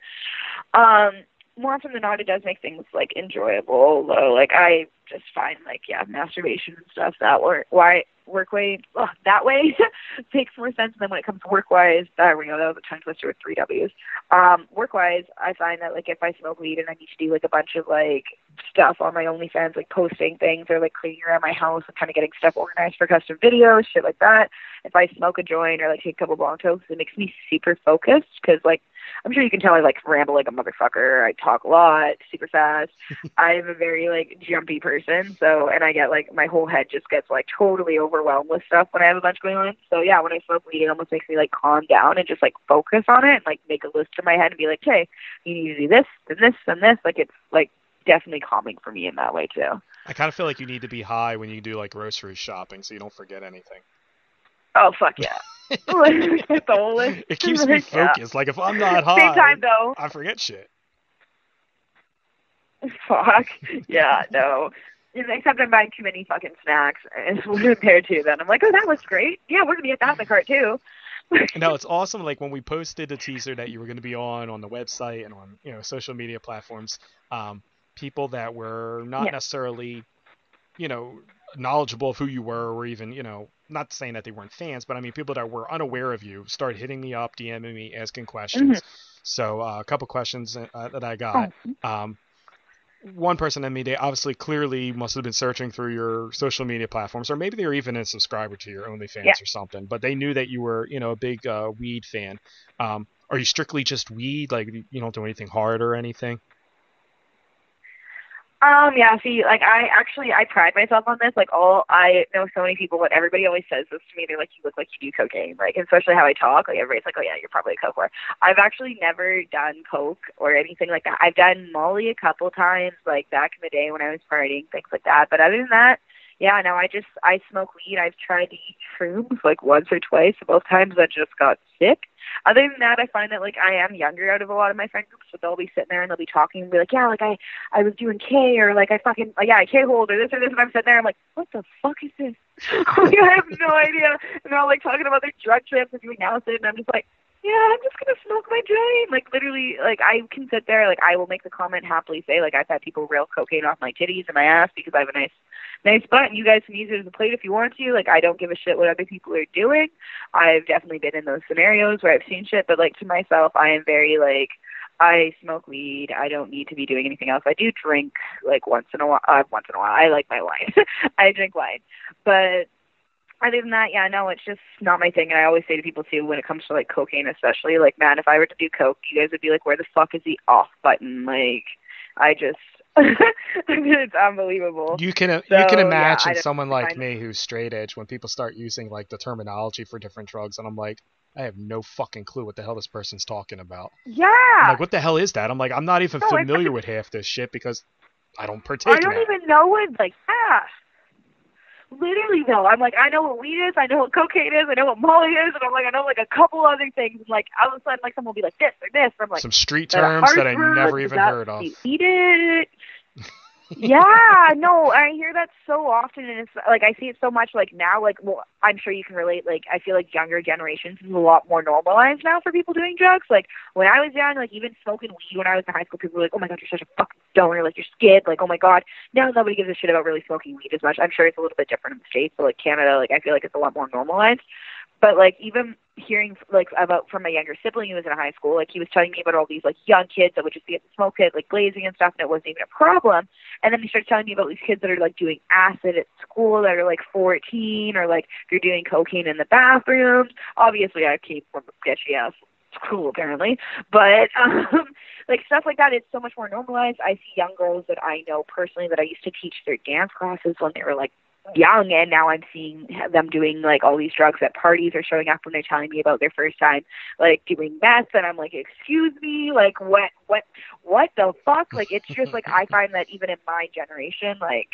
um more often than not it does make things like enjoyable though. Like I just find like yeah, masturbation and stuff that work why work way ugh, that way *laughs* makes more sense than when it comes to work wise. There we go, that was a tongue twister with three W's. Um, work wise, I find that like if I smoke weed and I need to do like a bunch of like stuff on my OnlyFans, like posting things or like cleaning around my house and kind of getting stuff organized for custom videos, shit like that. If I smoke a joint or like take a couple bong tokes, it makes me super focused because like I'm sure you can tell I like ramble like a motherfucker. I talk a lot, super fast. *laughs* I'm a very like jumpy person, so and I get like my whole head just gets like totally overwhelmed with stuff when I have a bunch going on. So yeah, when I smoke weed, it almost makes me like calm down and just like focus on it and like make a list in my head and be like, hey, you need to do this and this and this. Like it's like definitely calming for me in that way too. I kind of feel like you need to be high when you do like grocery shopping, so you don't forget anything. Oh fuck yeah. *laughs* the. *laughs* It keeps me focused. Like if I'm not high, Same time though. I forget shit. Fuck. Yeah, no. Except I'm buying too many fucking snacks and *laughs* we're there too. Then I'm like, oh, that was great. Yeah, we're gonna get that in the cart too. No, it's awesome. Like when we posted a teaser that you were going to be on on the website and on you know social media platforms, um, people that were not Yeah. necessarily, you know, knowledgeable of who you were, or even you know, not saying that they weren't fans, but I mean people that were unaware of you started hitting me up, DMing me, asking questions. So uh, a couple questions uh, that I got. Um, one person in me, they obviously clearly must have been searching through your social media platforms, or maybe they were even a subscriber to your OnlyFans Yeah. or something. But they knew that you were, you know, a big uh, weed fan. Um, are you strictly just weed? Like you don't do anything hard or anything? Um, yeah, see, like I actually I pride myself on this. Like all I know so many people, but everybody always says this to me. They're like, You look like you do cocaine. Like especially how I talk. Like everybody's like, Oh yeah, you're probably a coke whore. I've actually never done coke or anything like that. I've done Molly a couple times, like back in the day when I was partying, things like that. But other than that, yeah, no, I just I smoke weed. I've tried to eat shrooms like once or twice. Both times I just got sick. Other than that, I find that like I am younger out of a lot of my friend groups, so they'll be sitting there and they'll be talking and be like, yeah, like I I was doing K or like I fucking like, yeah, I K hold or this or this, and I'm sitting there, I'm like, what the fuck is this? *laughs* like, I have no idea. And they're all like talking about their drug trips and doing acid, and I'm just like, yeah, I'm just gonna smoke my joint. Like literally, like I can sit there, like I will make the comment happily say, like I've had people rail cocaine off my titties and my ass because I have a nice nice butt and you guys can use it as a plate if you want to. Like I don't give a shit what other people are doing. I've definitely been in those scenarios where I've seen shit, but like to myself I am very like I smoke weed. I don't need to be doing anything else. I do drink like once in a while. Uh, once in a while, I like my wine. *laughs* I drink wine, but other than that, yeah, no, it's just not my thing. And I always say to people too, when it comes to like cocaine, especially, like, man, if I were to do coke, you guys would be like, where the fuck is the off button? Like, I just, *laughs* it's unbelievable. You can uh, you can imagine don't someone like me who's straight edge when people start using like the terminology for different drugs, and I'm like, I have no fucking clue what the hell this person's talking about. Yeah. I'm like, what the hell is that? I'm like, I'm not even No, familiar with half this shit because I don't partake I don't even know what like yeah. Literally though, I'm like I know what weed is, I know what cocaine is, I know what Molly is, and I'm like I know like a couple other things. And like all of a sudden like someone will be like this or this, and I'm like Some street terms that I never even heard of. Eat it. Yeah, no, I hear that so often, and it's like I see it so much. Like now, like well, I'm sure you can relate. Like I feel like younger generations is a lot more normalized now for people doing drugs. Like when I was young, like even smoking weed when I was in high school, people were like, "Oh my god, you're such a fucking stoner! Like you're skid! Like oh my god." Now nobody gives a shit about really smoking weed as much. I'm sure it's a little bit different in the states, but like Canada, like I feel like it's a lot more normalized. But like even hearing like about from my younger sibling who was in high school, like he was telling me about all these like young kids that would just be at the smoke like blazing and stuff, and it wasn't even a problem. And then he started telling me about these kids that are like doing acid at school that are like 14 or like they're doing cocaine in the bathrooms. Obviously, I came from a sketchy ass school apparently, but *laughs* um, like stuff like that, it's so much more normalized. I see young girls that I know personally that I used to teach their dance classes when they were like young and now I'm seeing them doing like all these drugs at parties or showing up when they're telling me about their first time like doing meth and I'm like, excuse me, like what what what the fuck? Like it's just like I *laughs* find that even in my generation, like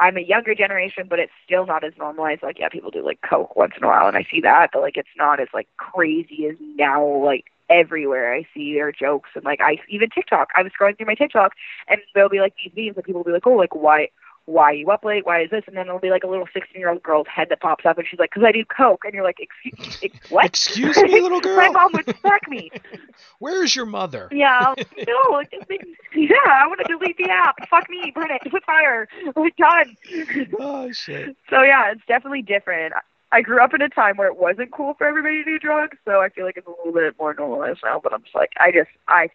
I'm a younger generation, but it's still not as normalized. Like, yeah, people do like coke once in a while, and I see that, but like it's not as like crazy as now. Like everywhere I see their jokes, and like I even TikTok. I was scrolling through my TikTok, and there'll be like these memes, and people will be like, oh, like why why are you up late? Why is this? And then it'll be like a little 16 year old girl's head that pops up, and she's like, because I do coke. And you're like, excuse, ex- *laughs* what? Excuse me, little *laughs* girl. My mom would smack me. *laughs* Where's your mother? Yeah, like, oh, no, yeah, I want to delete the app. Fuck me, burn it, put fire. We're done. Oh shit. So yeah, it's definitely different. I grew up in a time where it wasn't cool for everybody to do drugs, so I feel like it's a little bit more normalized now. But I'm just like, I just, I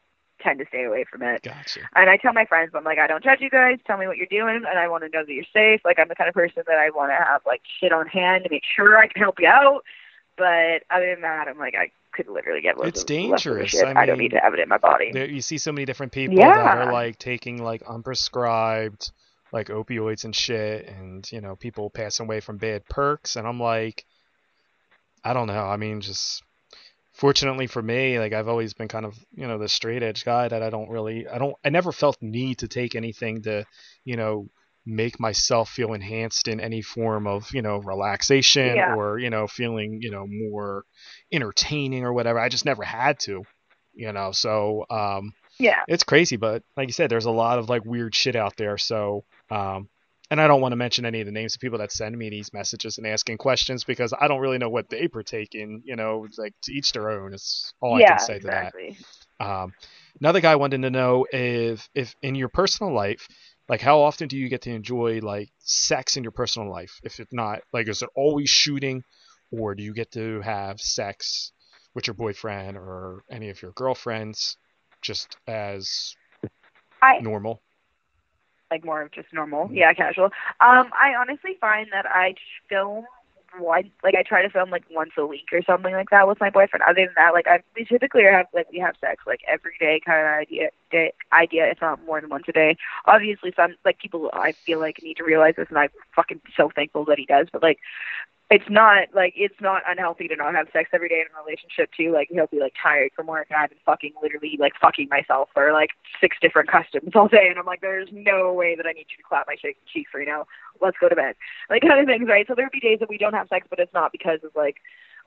tend to stay away from it. Gotcha. And I tell my friends, I'm like, I don't judge you guys. Tell me what you're doing, and I want to know that you're safe. Like I'm the kind of person that I want to have like shit on hand to make sure I can help you out. But other than that, I'm like, I could literally get loads It's of lots of dangerous. Shit. I I, don't need to have it in my body. There, you see so many different people that are like taking like unprescribed like opioids and shit and you know people passing away from bad perks and I'm like I don't know. I mean just fortunately for me like I've always been kind of you know the straight edge guy that I don't really I don't I never felt need to take anything to you know make myself feel enhanced in any form of you know relaxation Yeah. or you know feeling you know more entertaining or whatever I just never had to you know so um Yeah. it's crazy but like you said there's a lot of like weird shit out there so um and I don't want to mention any of the names of people that send me these messages and asking questions because I don't really know what they partake in. You know, like to each their own. It's all yeah, I can say exactly. to that. Um, another guy wanted to know if, if in your personal life, like how often do you get to enjoy like sex in your personal life? If it's not like, is it always shooting, or do you get to have sex with your boyfriend or any of your girlfriends just as I normal? Like more of just normal, yeah, casual. Um, I honestly find that I film one, like I try to film like once a week or something like that with my boyfriend. Other than that, like I we typically have like we have sex like every day kind of idea, day, idea, if not more than once a day. Obviously, some like people I feel like need to realize this, and I'm fucking so thankful that he does. But like it's not like it's not unhealthy to not have sex every day in a relationship too. Like he'll be like tired from work and I've been fucking literally like fucking myself for like six different customs all day and I'm like, There's no way that I need you to clap my che- cheeks right now. Let's go to bed. Like kind of things, right? So there'll be days that we don't have sex but it's not because of like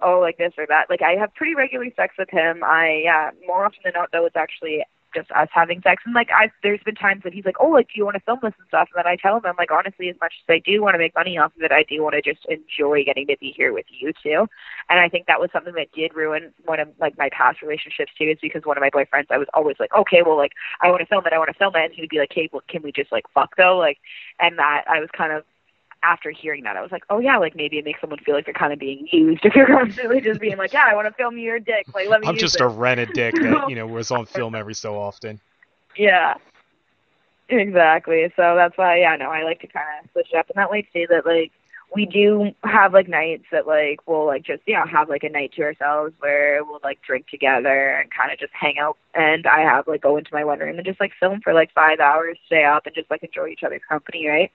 oh like this or that. Like I have pretty regular sex with him. I yeah, more often than not though it's actually just us having sex and like I've there's been times that he's like, Oh, like do you want to film this and stuff? And then I tell him I'm like, honestly, as much as I do want to make money off of it, I do want to just enjoy getting to be here with you too. And I think that was something that did ruin one of like my past relationships too, is because one of my boyfriends I was always like, Okay, well like I wanna film it, I wanna film it and he would be like, Hey, well can we just like fuck though? Like and that I was kind of after hearing that, I was like, oh yeah, like maybe it makes someone feel like they're kind of being used *laughs* if you're constantly just being like, yeah, I want to film your dick, like let me. I'm just it. a rented dick that you know was on *laughs* film every so often. Yeah. Exactly. So that's why, yeah, no, I like to kind of switch it up, and that way too that like we do have like nights that like we'll like just yeah have like a night to ourselves where we'll like drink together and kind of just hang out and i have like go into my one room and just like film for like five hours stay up and just like enjoy each other's company right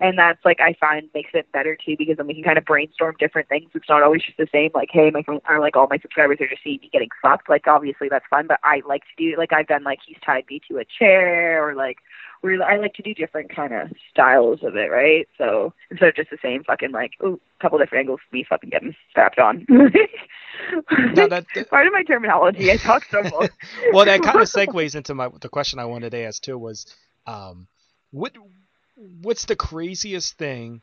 and that's like I find makes it better too because then we can kind of brainstorm different things. It's not always just the same. Like, hey, my or like all my subscribers are just seeing me getting fucked. Like, obviously that's fun, but I like to do like I've done like he's tied me to a chair or like we I like to do different kind of styles of it, right? So instead of just the same fucking like ooh, couple different angles, me fucking getting strapped on. *laughs* no, *laughs* that, that, part of my terminology. I talk so much. *laughs* well, that kind of segues into my the question I wanted to ask too was, um, what what's the craziest thing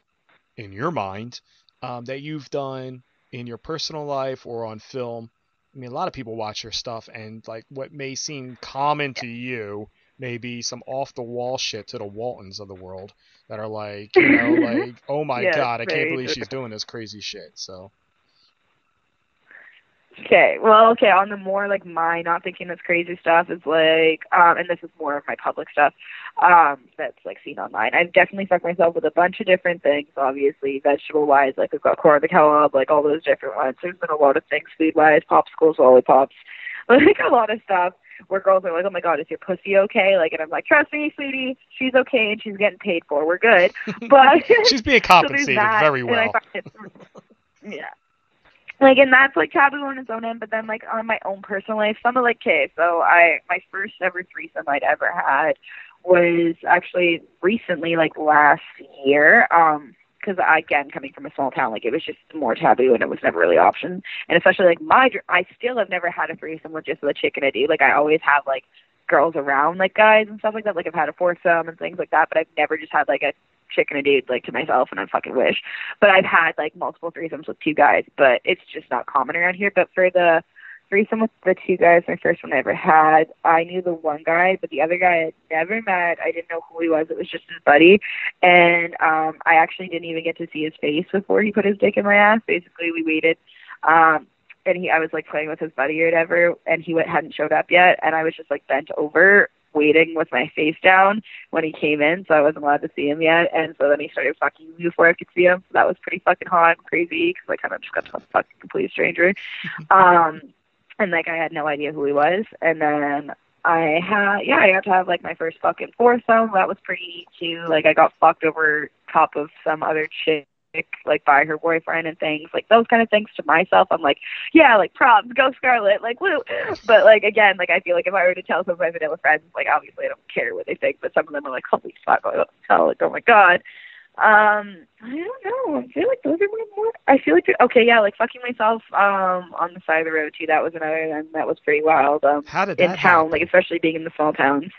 in your mind um, that you've done in your personal life or on film? I mean, a lot of people watch your stuff, and like what may seem common to you may be some off the wall shit to the Waltons of the world that are like, you know, *laughs* like, oh my yes, god, I can't believe she's doing this crazy shit. So. Okay, well, okay, on the more like my not thinking this crazy stuff is like, um, and this is more of my public stuff, um, that's like seen online. I've definitely fucked myself with a bunch of different things, obviously, vegetable wise, like I've got corn the cow like all those different ones. There's been a lot of things food wise, popsicles, lollipops, *laughs* like a lot of stuff where girls are like, Oh my god, is your pussy okay? Like and I'm like, Trust me, sweetie, she's okay and she's getting paid for. We're good. *laughs* But she's being *laughs* compensated so very well. yeah like and that's like taboo on its own end but then like on my own personal life of like okay so i my first ever threesome i'd ever had was actually recently like last year um because again coming from a small town like it was just more taboo and it was never really option. And especially like my i still have never had a threesome with just a chick and a dude like i always have like girls around like guys and stuff like that like i've had a foursome and things like that but i've never just had like a chick and a dude like to myself and I fucking wish. But I've had like multiple threesomes with two guys, but it's just not common around here. But for the threesome with the two guys, my first one I ever had, I knew the one guy, but the other guy I had never met. I didn't know who he was. It was just his buddy. And um I actually didn't even get to see his face before he put his dick in my ass. Basically we waited um and he I was like playing with his buddy or whatever and he went, hadn't showed up yet and I was just like bent over waiting with my face down when he came in, so I wasn't allowed to see him yet. And so then he started fucking me before I could see him. So that was pretty fucking hot and crazy because I kind of just got to fuck a complete stranger. *laughs* um, and like I had no idea who he was. And then I had yeah, I got to have like my first fucking foursome. That was pretty neat too. Like I got fucked over top of some other chick like by her boyfriend and things like those kind of things to myself. I'm like yeah like props go scarlet like woo. But like again like i feel like if i were to tell some of my vanilla friends like obviously i don't care what they think but some of them are like holy fuck i don't like oh my god. Um i don't know. I feel like those are more, more i feel like okay yeah like fucking myself um on the side of the road too that was another and that was pretty wild um How did in town happen? like especially being in the small towns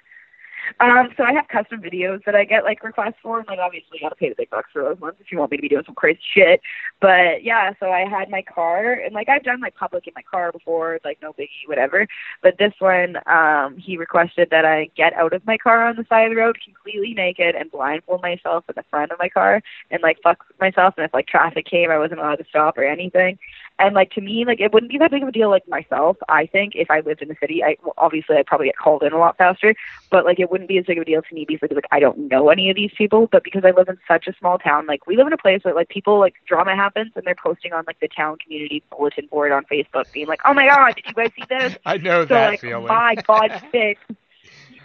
um, so I have custom videos that I get like requests for, and like obviously you gotta pay the big bucks for those ones if you want me to be doing some crazy shit. But yeah, so I had my car, and like I've done like public in my car before, like no biggie, whatever. But this one, um, he requested that I get out of my car on the side of the road completely naked and blindfold myself in the front of my car and like fuck myself, and if like traffic came, I wasn't allowed to stop or anything. And like to me, like it wouldn't be that big of a deal like myself. I think if I lived in the city, I well, obviously I'd probably get called in a lot faster, but like it wouldn't be as big of a deal to me because like I don't know any of these people. But because I live in such a small town, like we live in a place where like people like drama happens and they're posting on like the town community bulletin board on Facebook, being like, "Oh my god, did you guys see this?" *laughs* I know so, that like, feeling. My God, *laughs* shit.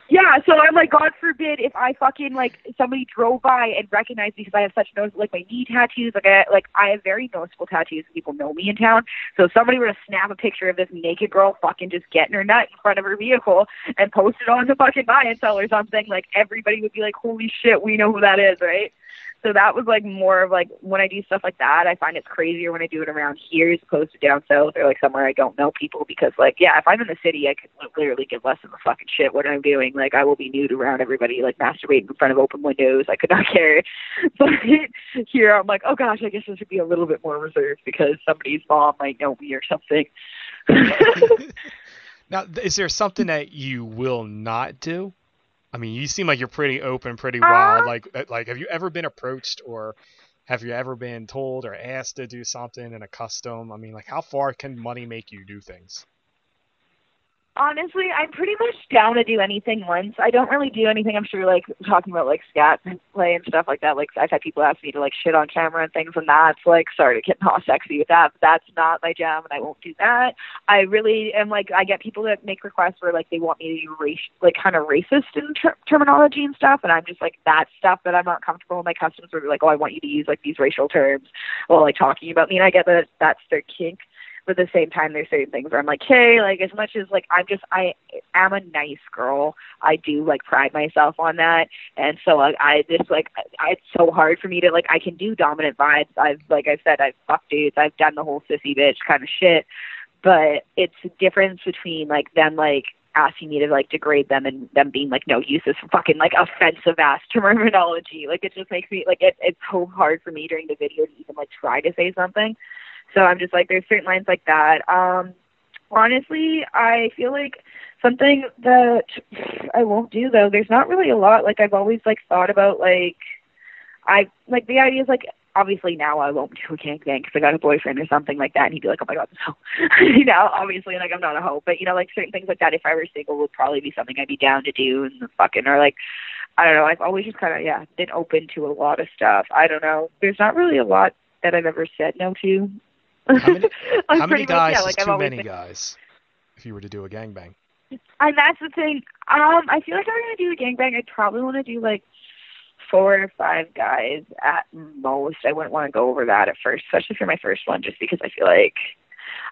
Yeah, so I'm like, God forbid if I fucking like somebody drove by and recognized me because I have such nose like my knee tattoos, like I like I have very noticeable tattoos. People know me in town, so if somebody were to snap a picture of this naked girl fucking just getting her nut in front of her vehicle and post it on the fucking buy and sell or something, like everybody would be like, holy shit, we know who that is, right? So that was like more of like when I do stuff like that, I find it's crazier when I do it around here as opposed to down south or like somewhere I don't know people because like yeah, if I'm in the city, I could literally give less of a fucking shit what I'm doing. Like I will be nude around everybody, like masturbating in front of open windows. I could not *laughs* care. But here I'm like, oh gosh, I guess I should be a little bit more reserved because somebody's mom might know me or something. *laughs* *laughs* now, is there something that you will not do? I mean, you seem like you're pretty open, pretty wild. Uh, like, uh, like, have you ever been approached or have you ever been told or asked to do something in a custom? I mean, like, how far can money make you do things? Honestly, I'm pretty much down to do anything once. I don't really do anything. I'm sure, like talking about like scat play and stuff like that. Like I've had people ask me to like shit on camera and things, and that's like started getting all sexy with that. But that's not my jam, and I won't do that. I really am like I get people that make requests where like they want me to be race, like kind of racist in ter- terminology and stuff, and I'm just like that stuff that I'm not comfortable with my customers. are like, oh, I want you to use like these racial terms while like talking about me, and I get that that's their kink but at the same time there's certain things where I'm like, hey, like as much as like I'm just I am a nice girl. I do like pride myself on that. And so like I just like I, it's so hard for me to like I can do dominant vibes. I've like I said, I've fucked dudes, I've done the whole sissy bitch kind of shit. But it's a difference between like them like asking me to like degrade them and them being like, no, use this fucking like offensive ass terminology. Like it just makes me like it, it's so hard for me during the video to even like try to say something. So I'm just like, there's certain lines like that. Um, honestly, I feel like something that I won't do though. There's not really a lot. Like I've always like thought about like I like the idea is like obviously now I won't do a gangbang because I got a boyfriend or something like that, and he'd be like, "Oh my god, no," *laughs* you know, obviously like I'm not a hoe, but you know, like certain things like that. If I were single, would probably be something I'd be down to do and fucking or like I don't know. I've always just kind of yeah been open to a lot of stuff. I don't know. There's not really a lot that I've ever said no to. How many, *laughs* how many guys much, yeah, is like, too many been... guys? If you were to do a gangbang. And that's the thing. Um, I feel like if I'm gonna do a gangbang, I'd probably want to do like four or five guys at most. I wouldn't want to go over that at first, especially for my first one, just because I feel like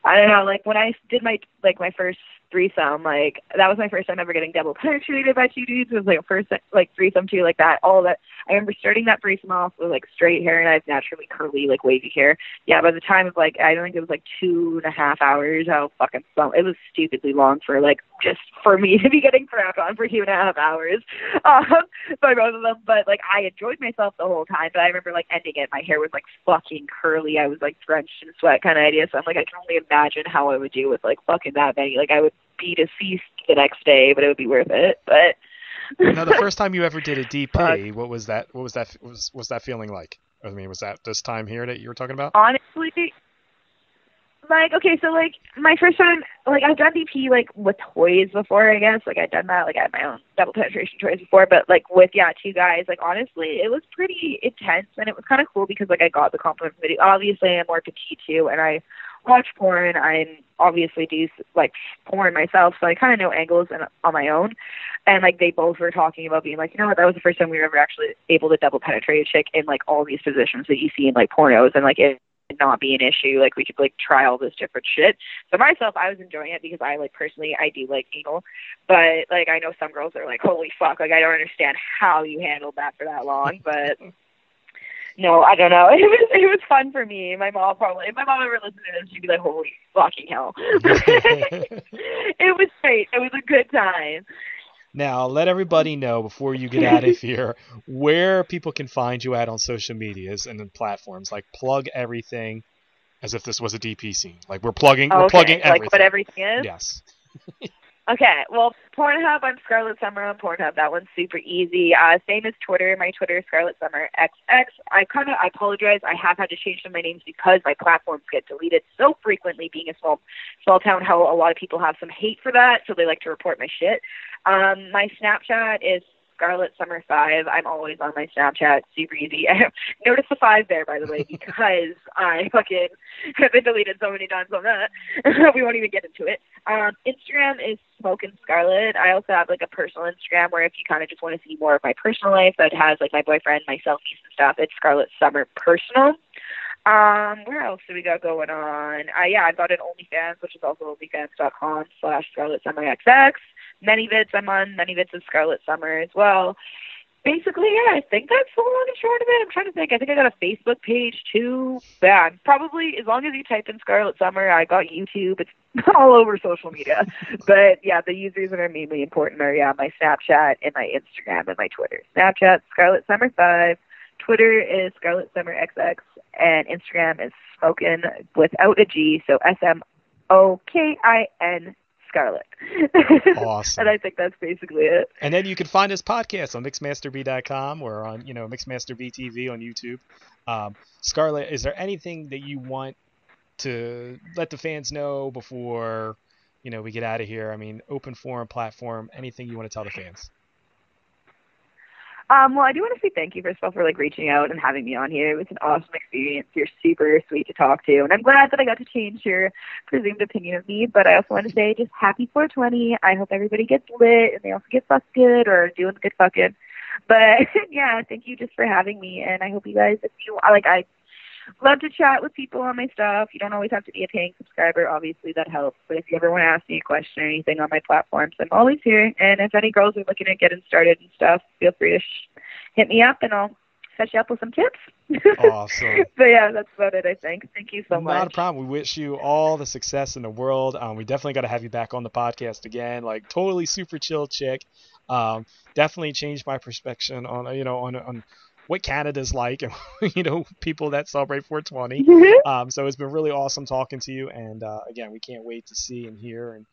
I don't know. Like when I did my like my first threesome. Like that was my first time ever getting double *laughs* penetrated by two dudes. It was like a first like threesome too, like that. All that. I remember starting that threesome off with like straight hair, and I have naturally curly, like wavy hair. Yeah, by the time of like I don't think it was like two and a half hours. How fucking. It was stupidly long for like just for me *laughs* to be getting crapped on for two and a half hours *laughs* um, by both of them. But like I enjoyed myself the whole time. But I remember like ending it. My hair was like fucking curly. I was like drenched in sweat kind of idea. So I'm like I can only imagine how I would do with like fucking that many. Like I would be deceased the next day, but it would be worth it. But now, the first time you ever did a *laughs* DP, what was that? What was that? Was was that feeling like? I mean, was that this time here that you were talking about? Honestly, like okay, so like my first time, like I've done DP like with toys before, I guess. Like I've done that, like I had my own double penetration toys before, but like with yeah, two guys. Like honestly, it was pretty intense, and it was kind of cool because like I got the compliment video. Obviously, I'm more petite too, and I watch porn. I obviously do like porn myself, so I kind of know angles and on my own. And like they both were talking about being like, you know what, that was the first time we were ever actually able to double penetrate a chick in like all these positions that you see in like pornos, and like it not be an issue. Like we could like try all this different shit. So myself, I was enjoying it because I like personally I do like anal, but like I know some girls are like, holy fuck, like I don't understand how you handled that for that long, *laughs* but no, I don't know. *laughs* It was it was fun for me. My mom probably if my mom ever listened to this, she'd be like, Holy fucking hell. *laughs* it was great. It was a good time. Now, let everybody know before you get out of *laughs* here where people can find you at on social medias and then platforms. Like plug everything as if this was a DP scene. Like we're plugging we're plugging everything. Like what everything is? Yes. Okay, well, Pornhub, I'm Scarlet Summer on Pornhub. That one's super easy. Uh, same as Twitter. My Twitter is Scarlet Summer XX. I kind of, I apologize. I have had to change some of my names because my platforms get deleted so frequently. Being a small, small town, how a lot of people have some hate for that, so they like to report my shit. Um, my Snapchat is Scarlet Summer Five. I'm always on my Snapchat. Super easy. *laughs* Notice the five there, by the way, because *laughs* I fucking have been deleted so many times on that. *laughs* we won't even get into it. Um, Instagram is Smoking Scarlet. I also have like a personal Instagram where if you kind of just want to see more of my personal life that has like my boyfriend, my selfies and stuff, it's Scarlet Summer Personal. Um, where else do we got going on? Uh, yeah, I've got an OnlyFans, which is also OnlyFans.com slash Scarlet Summer XX. ManyVids, I'm on ManyVids of Scarlet Summer as well. Basically, yeah, I think that's the long and short of it. I'm trying to think. I think I got a Facebook page too. Yeah, probably as long as you type in Scarlet Summer, I got YouTube. It's *laughs* all over social media. but yeah, the users that are mainly important are yeah, my Snapchat and my Instagram and my Twitter. Snapchat Scarlet Summer Five. Twitter is Scarlet Summer XX, and Instagram is Smokin without a G, so S M O K I N Scarlet. *laughs* Awesome. and I think that's basically it. And then you can find his podcast on mixmasterb.com or on, you know, Mixmasterb TV on YouTube. Um, Scarlet, is there anything that you want to let the fans know before you know we get out of here. I mean, open forum platform, anything you want to tell the fans. Um, well, I do want to say thank you first of all for like reaching out and having me on here. It was an awesome experience. You're super sweet to talk to, and I'm glad that I got to change your presumed opinion of me. But I also want to say just happy 420. I hope everybody gets lit and they also get fucked good or doing good fucking. But *laughs* yeah, thank you just for having me, and I hope you guys, if you like, I love to chat with people on my stuff. You don't always have to be a paying subscriber. Obviously, that helps. But if you ever want to ask me a question or anything on my platforms, I'm always here. And if any girls are looking at getting started and stuff, feel free to sh- hit me up and I'll set you up with some tips. Awesome. *laughs* but yeah, that's about it, I think. Thank you so much. Not a problem. We wish you all the success in the world. Um, we definitely got to have you back on the podcast again. Like, totally super chill chick. Um, definitely changed my perspective on, you know, on, on what Canada's like and *laughs* you know people that celebrate 420. Mm-hmm. Um, so it's been really awesome talking to you, and uh, again, we can't wait to see and hear and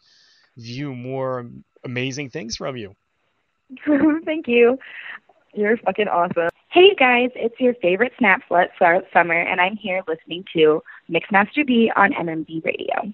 view more amazing things from you. *laughs* Thank you. You're fucking awesome. Hey guys, it's your favorite snap slut, Summer, and I'm here listening to Mixmaster B on MMB Radio.